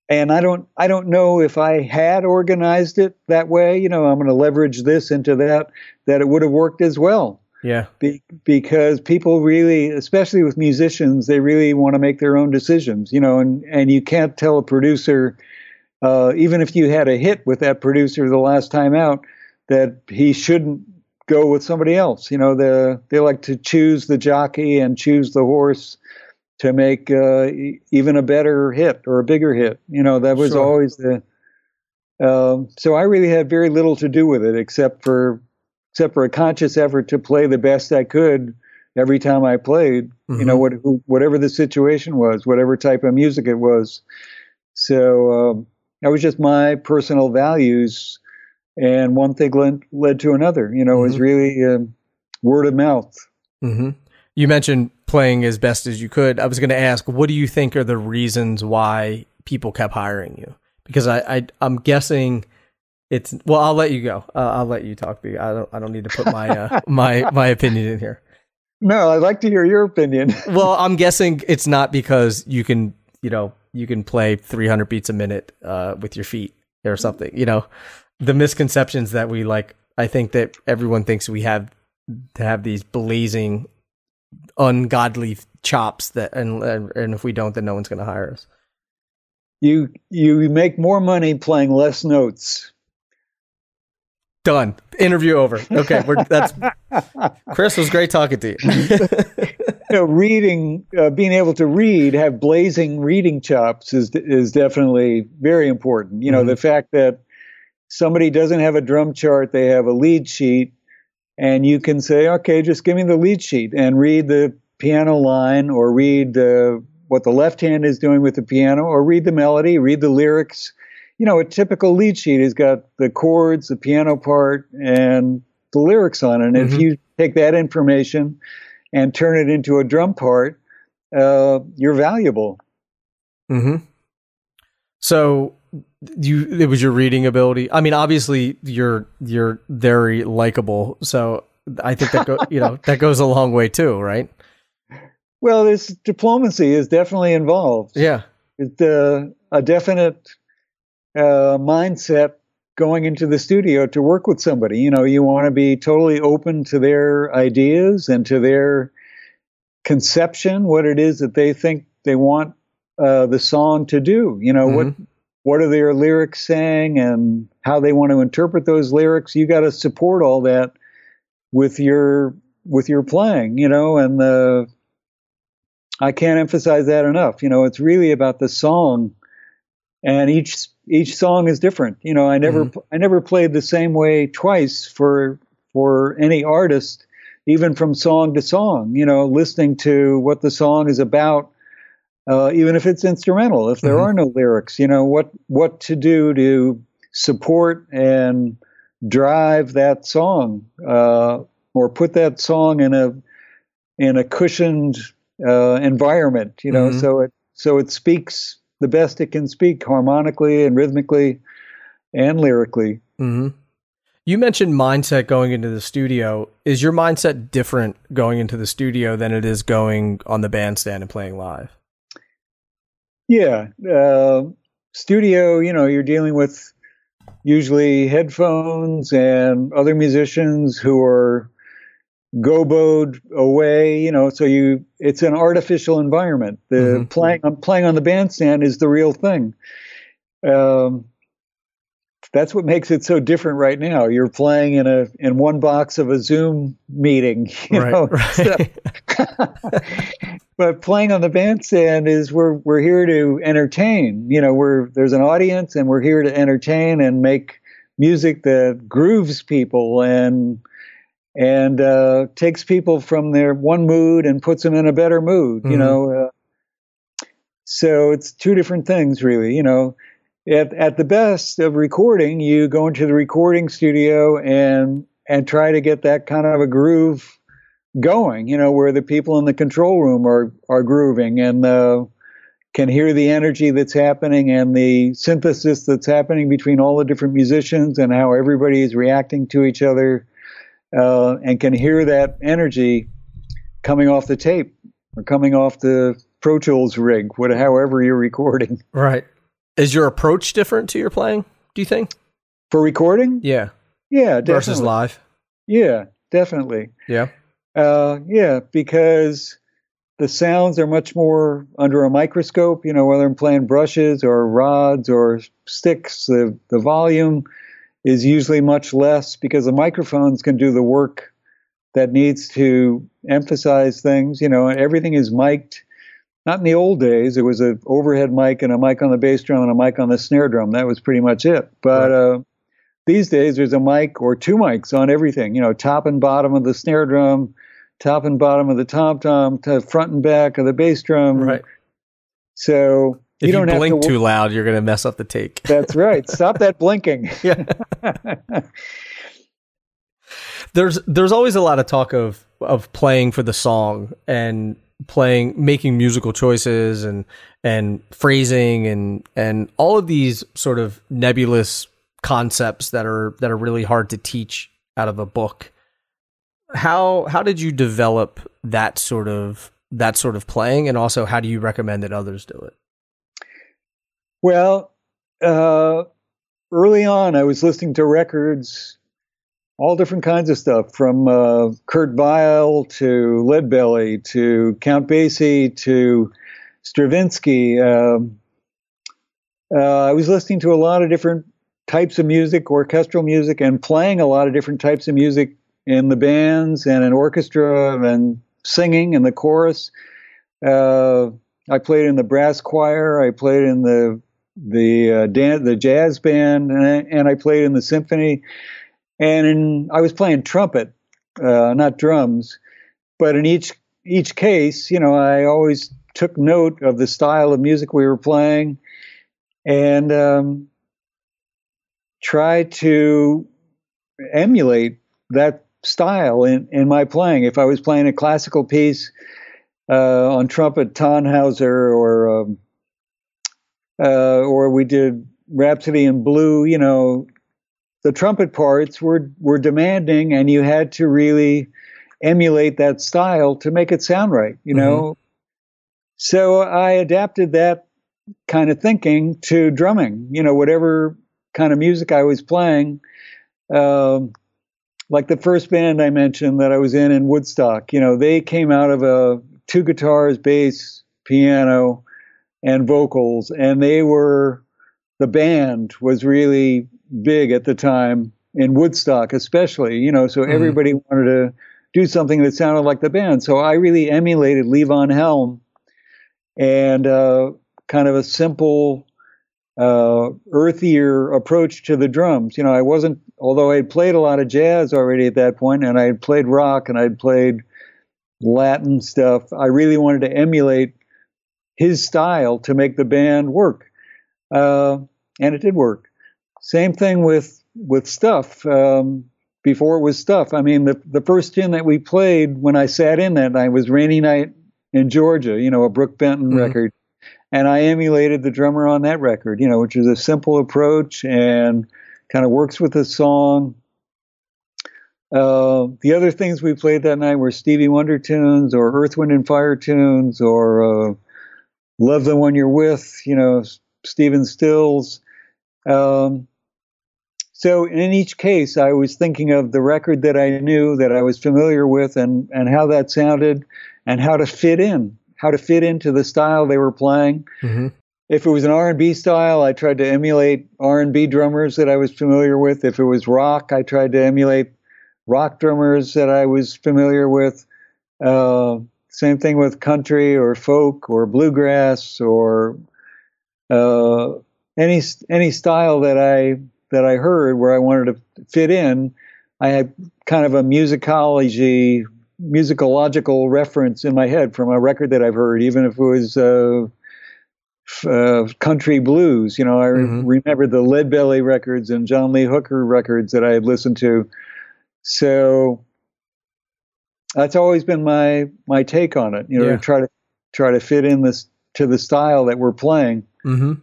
and I don't, I don't know if I had organized it that way. You know, I'm going to leverage this into that. That it would have worked as well. Yeah. Be, because people really, especially with musicians, they really want to make their own decisions. You know, and and you can't tell a producer, uh, even if you had a hit with that producer the last time out, that he shouldn't go with somebody else. You know, the they like to choose the jockey and choose the horse to make uh, even a better hit or a bigger hit. You know, that was Sure. always the. Um, so I really had very little to do with it, except for except for a conscious effort to play the best I could every time I played. You know, what whatever the situation was, whatever type of music it was. So um, that was just my personal values, and one thing led, led to another. You know, it was Mhm. really um, word of mouth. Mm-hmm. You mentioned playing as best as you could. I was going to ask, what do you think are the reasons why people kept hiring you? Because I, I I'm guessing it's well. I'll let you go. Uh, I'll let you talk. Because I don't I don't need to put my uh, my my opinion in here. No, I'd like to hear your opinion. Well, I'm guessing it's not because you can you know you can play 300 beats a minute uh, with your feet or something. You know, the misconceptions that we like. I think that everyone thinks we have to have these blazing, ungodly chops that, and and, and if we don't, then no one's going to hire us. you you make more money playing less notes. Done. Interview over. Okay, we're that's Chris was great talking to you. you know, reading, uh, being able to read, have blazing reading chops is is definitely very important. You know, Mhm. the fact that somebody doesn't have a drum chart, they have a lead sheet, and you can say, okay, just give me the lead sheet and read the piano line or read uh, what the left hand is doing with the piano or read the melody, read the lyrics. You know, a typical lead sheet has got the chords, the piano part, and the lyrics on it. And if Mhm. you take that information and turn it into a drum part, uh, you're valuable. hmm So you it was your reading ability. I mean, obviously you're you're very likable. So I think that go, you know that goes a long way too, right? Well, this diplomacy is definitely involved. Yeah. It's uh, a definite uh, mindset going into the studio to work with somebody. You know, you want to be totally open to their ideas and to their conception, what it is that they think they want uh, the song to do. You know, what Mhm. what are their lyrics saying and how they want to interpret those lyrics. You got to support all that with your with your playing. You know, and the I can't emphasize that enough. You know, it's really about the song, and each each song is different. You know, I never I never played the same way twice for for any artist, even from song to song. You know, listening to what the song is about, uh, even if it's instrumental, if there Mhm. are no lyrics. You know, what what to do to support and drive that song, uh, or put that song in a in a cushioned uh, environment. You know, Mhm. so it so it speaks the best it can speak harmonically and rhythmically and lyrically. hmm You mentioned mindset going into the studio. Is your mindset different going into the studio than it is going on the bandstand and playing live? Yeah, uh, studio. You know, you're dealing with usually headphones and other musicians who are goboed away. You know, so you it's an artificial environment. The Mhm. playing I'm playing on the bandstand is the real thing. Um, that's what makes it so different right now. You're playing in a in one box of a Zoom meeting, you right. know. right. but playing on the bandstand is we're we're here to entertain. You know, we're there's an audience and we're here to entertain and make music that grooves people and and uh, takes people from their one mood and puts them in a better mood. You Mhm. know, uh, so it's two different things, really. You know, at at the best of recording, you go into the recording studio and and try to get that kind of a groove going. You know, where the people in the control room are are grooving and uh, can hear the energy that's happening and the synthesis that's happening between all the different musicians and how everybody is reacting to each other, uh, and can hear that energy coming off the tape or coming off the Pro Tools rig, what, however you're recording. right. Is your approach different to your playing? Do you think? For recording? Yeah. Yeah, definitely. Versus live. Yeah, definitely. Yeah. Uh, yeah, because the sounds are much more under a microscope. You know, whether I'm playing brushes or rods or sticks, the the volume is usually much less because the microphones can do the work that needs to emphasize things. You know, everything is mic'd. Not in the old days. It was an overhead mic and a mic on the bass drum and a mic on the snare drum. That was pretty much it. But uh, these days, there's a mic or two mics on everything. You know, top and bottom of the snare drum, top and bottom of the tom tom, to front and back of the bass drum. Right. So If you, you don't have blink to. too loud, you're going to mess up the take. That's right. Stop that blinking. yeah. there's there's always a lot of talk of of playing for the song and playing making musical choices and and phrasing and and all of these sort of nebulous concepts that are that are really hard to teach out of a book how how did you develop that sort of that sort of playing and also how do you recommend that others do it Well, uh, early on, I was listening to records, all different kinds of stuff, from uh, Kurt Weill to Leadbelly to Count Basie to Stravinsky. Um, uh, I was listening to a lot of different types of music, orchestral music, and playing a lot of different types of music in the bands and in orchestra and singing in the chorus. Uh, I played in the brass choir. I played in the the uh, dan- the jazz band, and I, and I played in the symphony. And in, I was playing trumpet, uh, not drums. But in each each case, you know, I always took note of the style of music we were playing, and um, tried to emulate that style in, in my playing. If I was playing a classical piece uh, on trumpet, Tannhauser, or um, uh, or we did Rhapsody in Blue, you know, the trumpet parts were were demanding, and you had to really emulate that style to make it sound right, you know. So I adapted that kind of thinking to drumming, you know, whatever kind of music I was playing. Um, like the first band I mentioned that I was in in Woodstock, you know, they came out of a two guitars, bass, piano, and vocals, and they were the band was really big at the time in Woodstock, especially. You know, so Mhm. everybody wanted to do something that sounded like the band. So I really emulated Levon Helm and uh, kind of a simple, uh, earthier approach to the drums. You know, I wasn't, although I had played a lot of jazz already at that point, and I had played rock and I'd played Latin stuff. I really wanted to emulate his style to make the band work, uh, and it did work. Same thing with with stuff. Um, before it was stuff. I mean, the the first tune that we played when I sat in that night was "Rainy Night in Georgia." You know, a Brook Benton Mhm. record, and I emulated the drummer on that record. You know, which is a simple approach and kind of works with the song. Uh, the other things we played that night were Stevie Wonder tunes or Earth, Wind, and Fire tunes or uh, Love the One You're With, you know, Stephen Stills. Um, so in each case, I was thinking of the record that I knew, that I was familiar with, and, and how that sounded and how to fit in, how to fit into the style they were playing Mhm. if it was an R&B style, I tried to emulate R&B drummers that I was familiar with. If it was rock, I tried to emulate rock drummers that I was familiar with. Uh, same thing with country or folk or bluegrass or uh, any any style that I that I heard where I wanted to fit in. I had kind of a musicology, musicological reference in my head from a record that I've heard, even if it was. Uh, uh, country blues. You know, I Mhm. remember the Lead Belly records and John Lee Hooker records that I had listened to. So that's always been my my take on it. You know, Yeah. to try to try to fit in this to the style that we're playing. hmm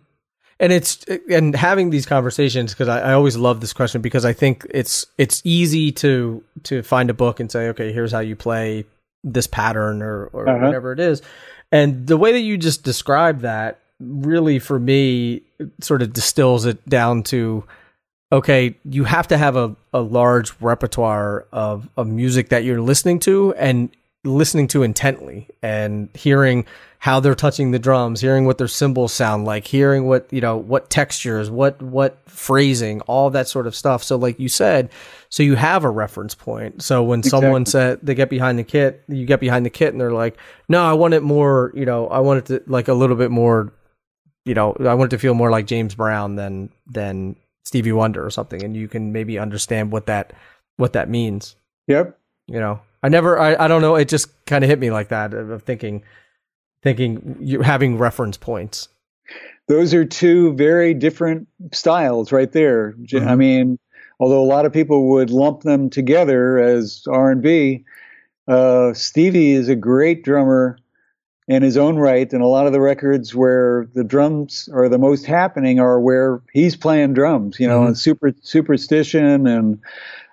And it's and having these conversations because I, I always love this question because I think it's it's easy to to find a book and say okay here's how you play this pattern or or Uh-huh. whatever it is, and the way that you just describe that really for me sort of distills it down to okay you have to have a, a large repertoire of, of music that you're listening to and listening to intently and hearing how they're touching the drums hearing what their cymbals sound like hearing what you know what textures what what phrasing all that sort of stuff. So like you said so you have a reference point. So when someone said they get behind the kit you get behind the kit and they're like no i want it more you know i want it to like a little bit more you know i want it to feel more like james brown than than stevie wonder or something and you can maybe understand what that what that means Yep. you know i never i, I don't know it just kind of hit me like that of thinking thinking you having reference points those are two very different styles right there. J- I mean, although a lot of people would lump them together as R and B, uh, Stevie is a great drummer in his own right, and a lot of the records where the drums are the most happening are where he's playing drums. You know, Mhm. and super superstition and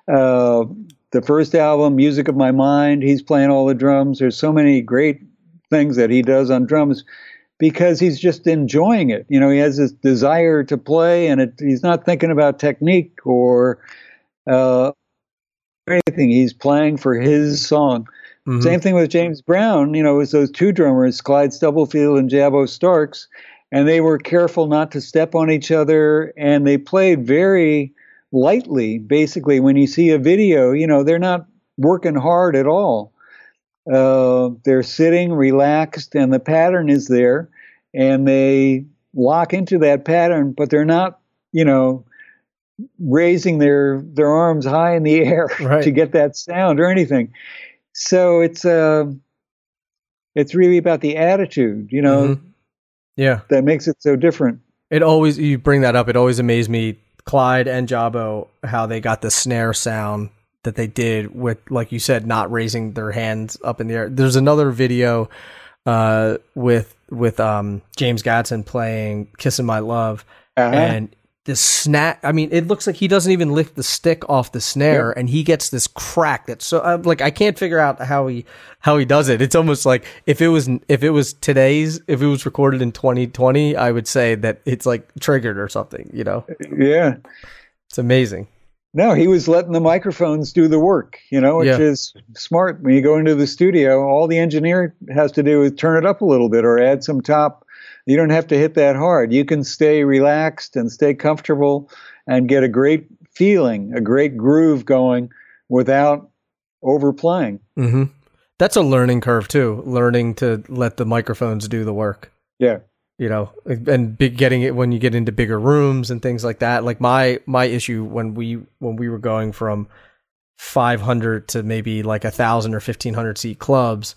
uh, the first album, Music of My Mind, he's playing all the drums. There's so many great things that he does on drums because he's just enjoying it. You know, he has this desire to play, and it, he's not thinking about technique or uh, anything. He's playing for his song. Mhm. Same thing with James Brown. You know, it was those two drummers, Clyde Stubblefield and Jabo Starks, and they were careful not to step on each other, and they played very lightly. Basically, when you see a video, you know, they're not working hard at all. Uh, they're sitting relaxed, and the pattern is there, and they lock into that pattern, but they're not, you know, raising their their arms high in the air Right. to get that sound or anything. So it's uh, it's really about the attitude, you know, Mhm. yeah that makes it so different. It always you bring that up. It always amazed me, Clyde and Jabo, how they got the snare sound that they did with, like you said, not raising their hands up in the air. There's another video uh, with with um, James Gadson playing "Kissing My Love," Uh-huh. and the snap. I mean, it looks like he doesn't even lift the stick off the snare, and he gets this crack. That's so I'm like I can't figure out how he how he does it. It's almost like if it was if it was today's if it was recorded in 2020, I would say that it's like triggered or something. You know, yeah. it's amazing. No, he was letting the microphones do the work, you know, which Yeah. is smart. When you go into the studio, all the engineer has to do is turn it up a little bit or add some top You don't have to hit that hard. You can stay relaxed and stay comfortable and get a great feeling, a great groove going without overplaying. Mm-hmm. That's a learning curve too. Learning to let the microphones do the work. Yeah. You know, and big getting it when you get into bigger rooms and things like that. Like my my issue when we when we were going from 500 to maybe like a thousand or 1500 seat clubs,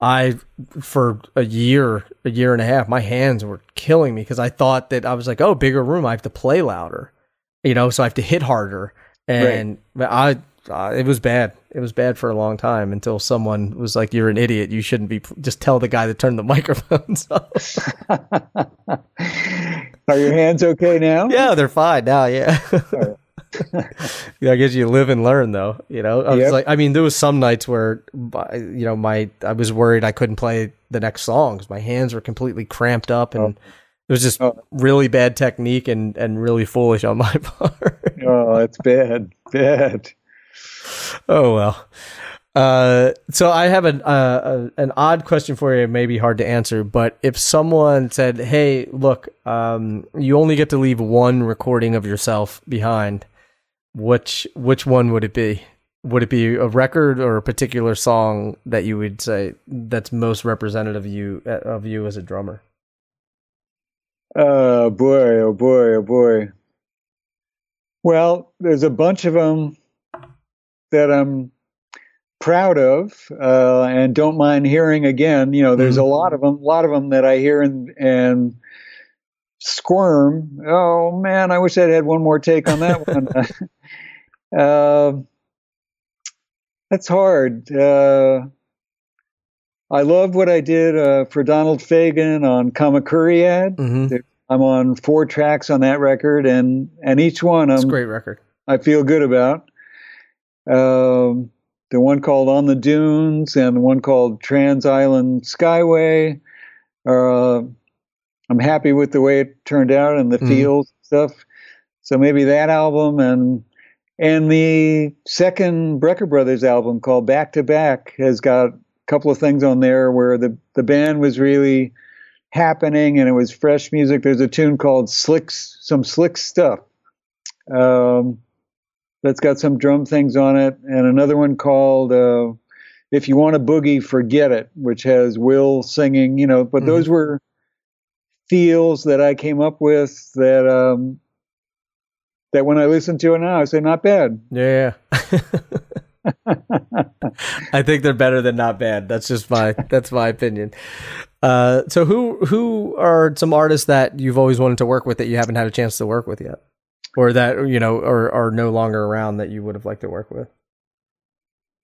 I for a year, a year and a half, my hands were killing me because I thought that I was like, oh, bigger room, I have to play louder, you know, so I have to hit harder, and right. I uh, it was bad. It was bad for a long time until someone was like, "You're an idiot. You shouldn't be." Just tell the guy to turn the microphones off. Are your hands okay now? Yeah, they're fine now. Yeah. yeah, I guess you live and learn, though. You know, I yep. was like, I mean, there was some nights where, you know, my I was worried I couldn't play the next song because my hands were completely cramped up and. Oh. It was just oh. really bad technique and, and really foolish on my part. oh, it's bad, bad oh well. Uh, so I have an uh, an odd question for you. It may be hard to answer, but if someone said, "Hey, look, um, you only get to leave one recording of yourself behind," which which one would it be? Would it be a record or a particular song that you would say that's most representative of you of you as a drummer? Oh boy! Oh boy! Oh boy! Well, there's a bunch of them that I'm proud of uh, and don't mind hearing again. You know, there's mm-hmm. a lot of them, a lot of them that I hear and and squirm. Oh man, I wish I'd had one more take on that one. uh, that's hard. Uh, I love what I did uh, for Donald Fagen on Kamakiriad. Mm-hmm. I'm on four tracks on that record, and and each one I'm, a great record. I feel good about. Um, the one called On the Dunes and the one called Trans Island Skyway. Uh, I'm happy with the way it turned out and the mm. feels stuff. So maybe that album and and the second Brecker Brothers album called Back to Back has got a couple of things on there where the the band was really happening and it was fresh music. There's a tune called Slicks, some slick stuff. Um, that's got some drum things on it, and another one called uh, "If You Want a Boogie, Forget It," which has Will singing. You know, but mm-hmm. those were feels that I came up with that um, that when I listen to it now, I say not bad. Yeah. I think they're better than not bad. That's just my that's my opinion. Uh, so who who are some artists that you've always wanted to work with that you haven't had a chance to work with yet? or that you know are are no longer around that you would have liked to work with?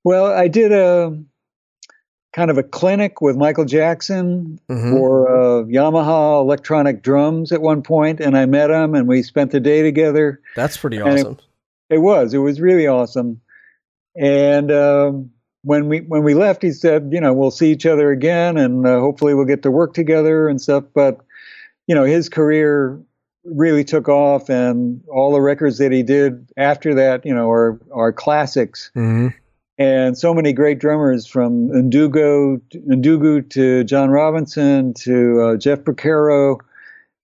Well, I did a kind of a clinic with Michael Jackson mm-hmm. for uh, Yamaha electronic drums at one point, and I met him, and we spent the day together. That's pretty awesome. It, it, was. It was really awesome. And um, when we when we left, he said, you know, we'll see each other again, and uh, hopefully we'll get to work together and stuff. But you know, his career really took off, and all the records that he did after that, you know, are are classics. Mm-hmm. And so many great drummers from Ndugu, Ndugu to John Robinson to uh, Jeff Porcaro.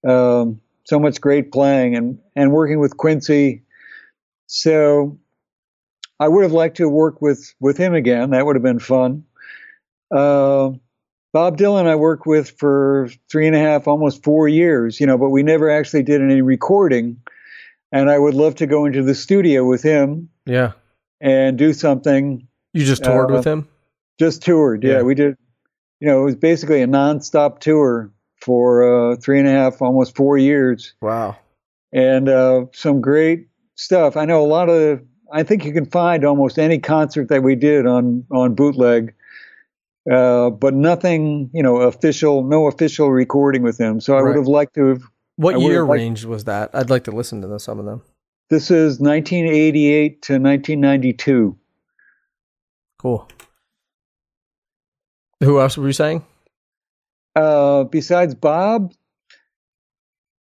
Um, so much great playing and and working with Quincy. So I would have liked to work with with him again. That would have been fun. Uh, Bob Dylan I worked with for three and a half, almost four years, you know, but we never actually did any recording. And I would love to go into the studio with him. Yeah. And do something. You just toured uh, with him? Just toured, yeah. yeah. We did, you know, it was basically a nonstop tour for uh, three and a half, almost four years. Wow. And uh, some great stuff. I know a lot of, I think you can find almost any concert that we did on, on bootleg uh, but nothing, you know, official, no official recording with him. So I right. would have liked to have. What year range was that? I'd like to listen to some of them. This is 1988 to 1992. Cool. Who else were you saying? Uh, besides Bob,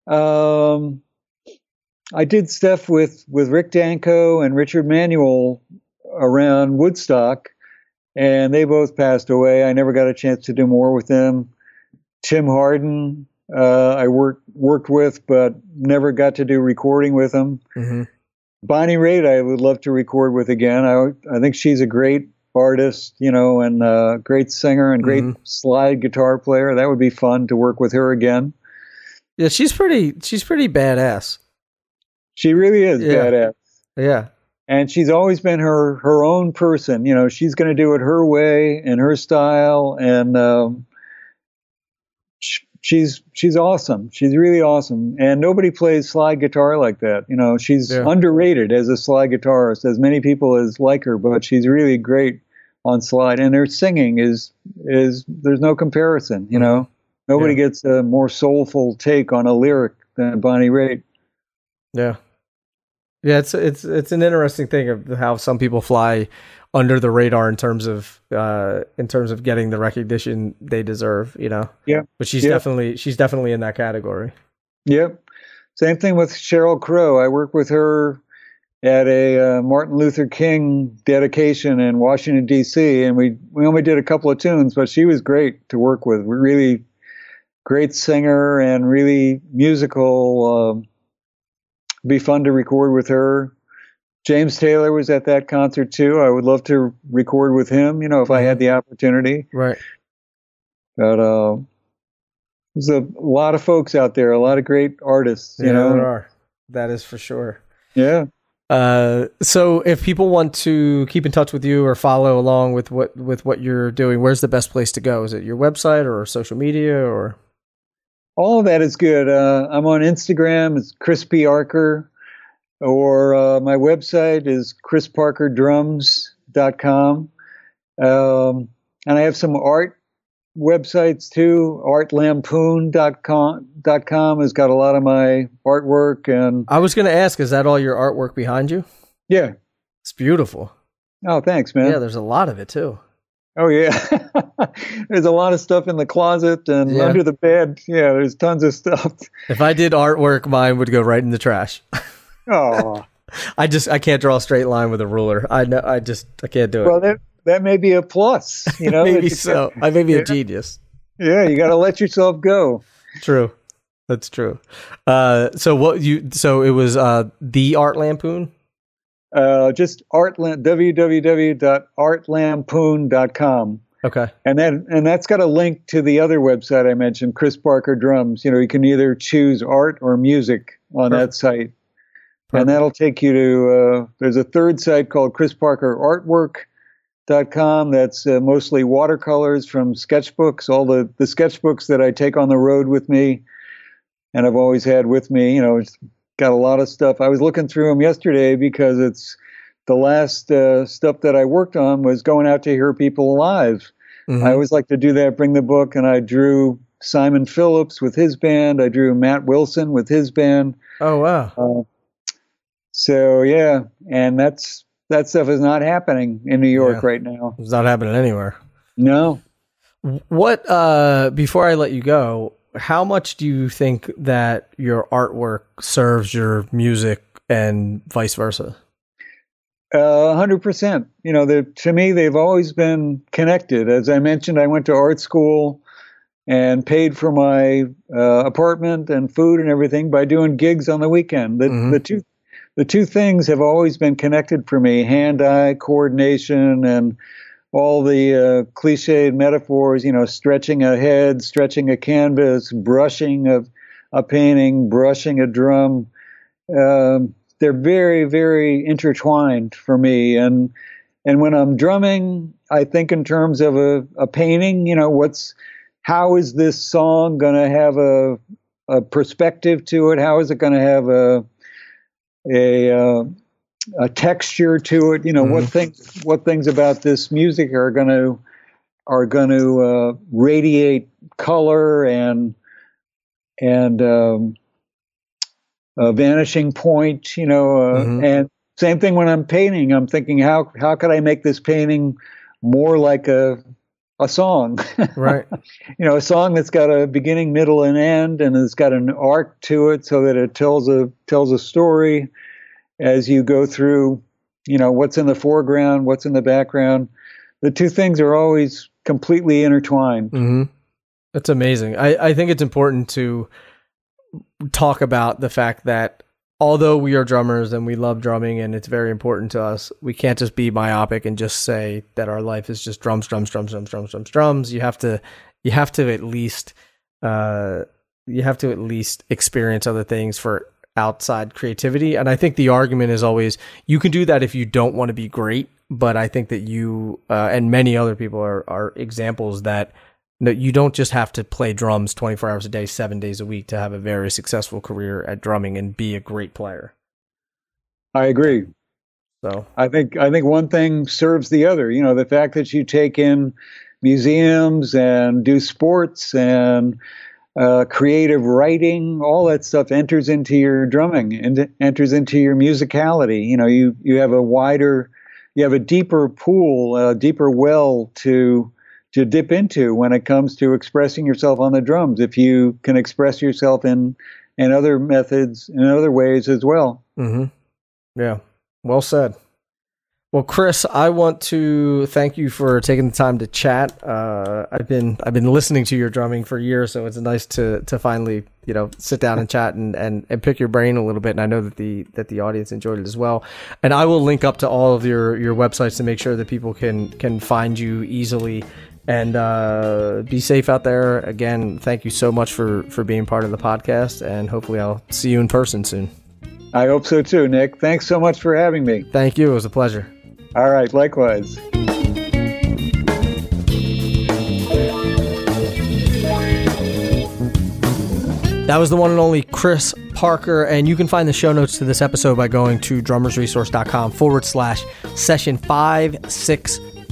um, I did stuff with with Rick Danko and Richard Manuel around Woodstock and they both passed away. I never got a chance to do more with them. Tim Hardin, uh, I worked worked with, but never got to do recording with him. hmm Bonnie Raitt, I would love to record with again. I I think she's a great artist, you know, and uh, great singer and great Mhm. slide guitar player. That would be fun to work with her again. Yeah, she's pretty. She's pretty badass. She really is Yeah. badass. Yeah. and she's always been her her own person. You know, she's going to do it her way and her style, and um, she's she's awesome. She's really awesome, and nobody plays slide guitar like that. You know, she's Yeah. underrated as a slide guitarist, as many people as like her, but she's really great on slide, and their singing is is there's no comparison. You know, nobody Mm-hmm. Yeah. gets a more soulful take on a lyric than Bonnie Raitt. Yeah. Yeah, it's it's it's an interesting thing of how some people fly under the radar in terms of uh in terms of getting the recognition they deserve, you know. Yeah. But she's Yeah. definitely she's definitely in that category. Yep. Same thing with Sheryl Crow. I worked with her at a uh, Martin Luther King dedication in Washington D.C. and we we only did a couple of tunes, but she was great to work with. Really great singer and really musical. Um, be fun to record with her. James Taylor was at that concert too. I would love to record with him, you know, if I had the opportunity. Right. But uh, there's a lot of folks out there, a lot of great artists, you yeah, know. there are. That is for sure. Yeah. Uh, so if people want to keep in touch with you or follow along with what with what you're doing, where's the best place to go? Is it your website or social media or? All of that is good. Uh, I'm on Instagram. It's Chris P. Arker. Or uh, my website is chrisparkerdrums.com. Um, and I have some art websites too. Artlampoon.com dot com has got a lot of my artwork. And I was going to ask, is that all your artwork behind you? yeah. It's beautiful. Oh, thanks, man. Yeah, there's a lot of it too. Oh yeah, there's a lot of stuff in the closet and Yeah. under the bed. Yeah, there's tons of stuff. If I did artwork, mine would go right in the trash. Oh, I just I can't draw a straight line with a ruler. I know I just I can't do it. well that that may be a plus. You know, Maybe so. I may be a genius. Yeah, you got to let yourself go. True. That's true. Uh, so what you so it was uh the Art Lampoon. Uh, just artlam www.artlampoon.com. Okay. And then and that's got a link to the other website I mentioned, Chris Parker Drums. You know, you can either choose art or music on that site. Perfect. And that'll take you to uh, there's a third site called Chris Parker Artwork.com that's uh, mostly watercolors from sketchbooks, all the, the sketchbooks that I take on the road with me and I've always had with me. You know, it's got a lot of stuff. I was looking through them yesterday because it's the last uh, stuff that I worked on was going out to hear people live. Mhm. I always like to do that, bring the book, and I drew Simon Phillips with his band. I drew Matt Wilson with his band. oh wow. Uh, so yeah, and that's that stuff is not happening in New York Yeah. right now. It's not happening anywhere. No, What uh before I let you go, how much do you think that your artwork serves your music and vice versa? A hundred percent. You know, to me, they've always been connected. As I mentioned, I went to art school and paid for my uh, apartment and food and everything by doing gigs on the weekend. The, Mhm. the two, the two things have always been connected for me: hand-eye coordination and all the uh, cliched metaphors. You know, stretching a head, stretching a canvas, brushing a, a painting, brushing a drum. Um, they're very very intertwined for me and and when i'm drumming i think in terms of a, a painting you know what's how is this song going to have a a perspective to it how is it going to have a a uh, a texture to it you know what Mhm. things what things about this music are going to are going to uh, radiate color and and um, a vanishing point, you know, uh, Mhm. and same thing when I'm painting. I'm thinking how how could I make this painting more like a a song, Right. you know, a song that's got a beginning, middle, and end, and it's got an arc to it, so that it tells a tells a story as you go through. You know, what's in the foreground, what's in the background. The two things are always completely intertwined. hmm That's amazing. I, I think it's important to talk about the fact that although we are drummers and we love drumming and it's very important to us, we can't just be myopic and just say that our life is just drums, drums, drums, drums, drums, drums, drums. You have to you have to at least uh, you have to at least experience other things for outside creativity. And I think the argument is always you can do that if you don't want to be great. But I think that you uh, and many other people are are examples that no, you don't just have to play drums 24 hours a day, seven days a week to have a very successful career at drumming and be a great player. I agree. So I think I think one thing serves the other. You know, the fact that you take in museums and do sports and uh, creative writing, all that stuff enters into your drumming and enters into your musicality. You know, you you have a wider, you have a deeper pool, a deeper well to to dip into when it comes to expressing yourself on the drums. If you can express yourself in in other methods, in other ways as well. Mm-hmm. Yeah. Well said. Well, Chris, I want to thank you for taking the time to chat. Uh, I've been I've been listening to your drumming for years, so it's nice to to finally you know sit down and chat and, and, and pick your brain a little bit. And I know that the that the audience enjoyed it as well. And I will link up to all of your your websites to make sure that people can can find you easily. And uh, be safe out there. Again, thank you so much for for being part of the podcast, and hopefully I'll see you in person soon. I hope so too, Nick. Thanks so much for having me. Thank you. It was a pleasure. All right, likewise. That was the one and only Chris Parker, and you can find the show notes to this episode by going to drummersresource.com forward slash session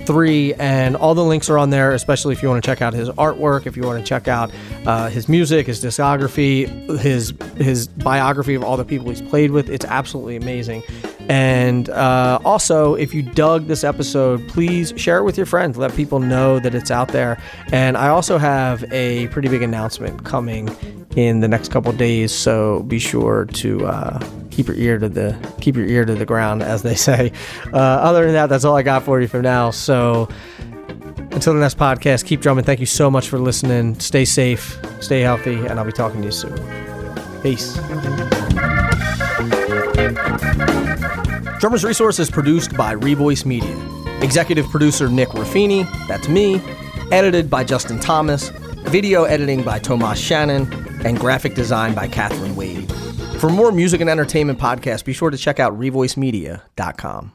563. And all the links are on there, especially if you want to check out his artwork, if you want to check out uh, his music, his discography, his, his biography of all the people he's played with. It's absolutely amazing. And uh, also, if you dug this episode, please share it with your friends. Let people know that it's out there. And I also have a pretty big announcement coming in the next couple days, so be sure to uh, keep your ear to the keep your ear to the ground, as they say. Uh, other than that, that's all I got for you for now. So until the next podcast, keep drumming. Thank you so much for listening. Stay safe, stay healthy, and I'll be talking to you soon. Peace. Drummers Resource is produced by Revoice Media. Executive producer Nick Ruffini, that's me. Edited by Justin Thomas. Video editing by Tomas Shannon. And graphic design by Catherine Wade. For more music and entertainment podcasts, be sure to check out revoicemedia.com.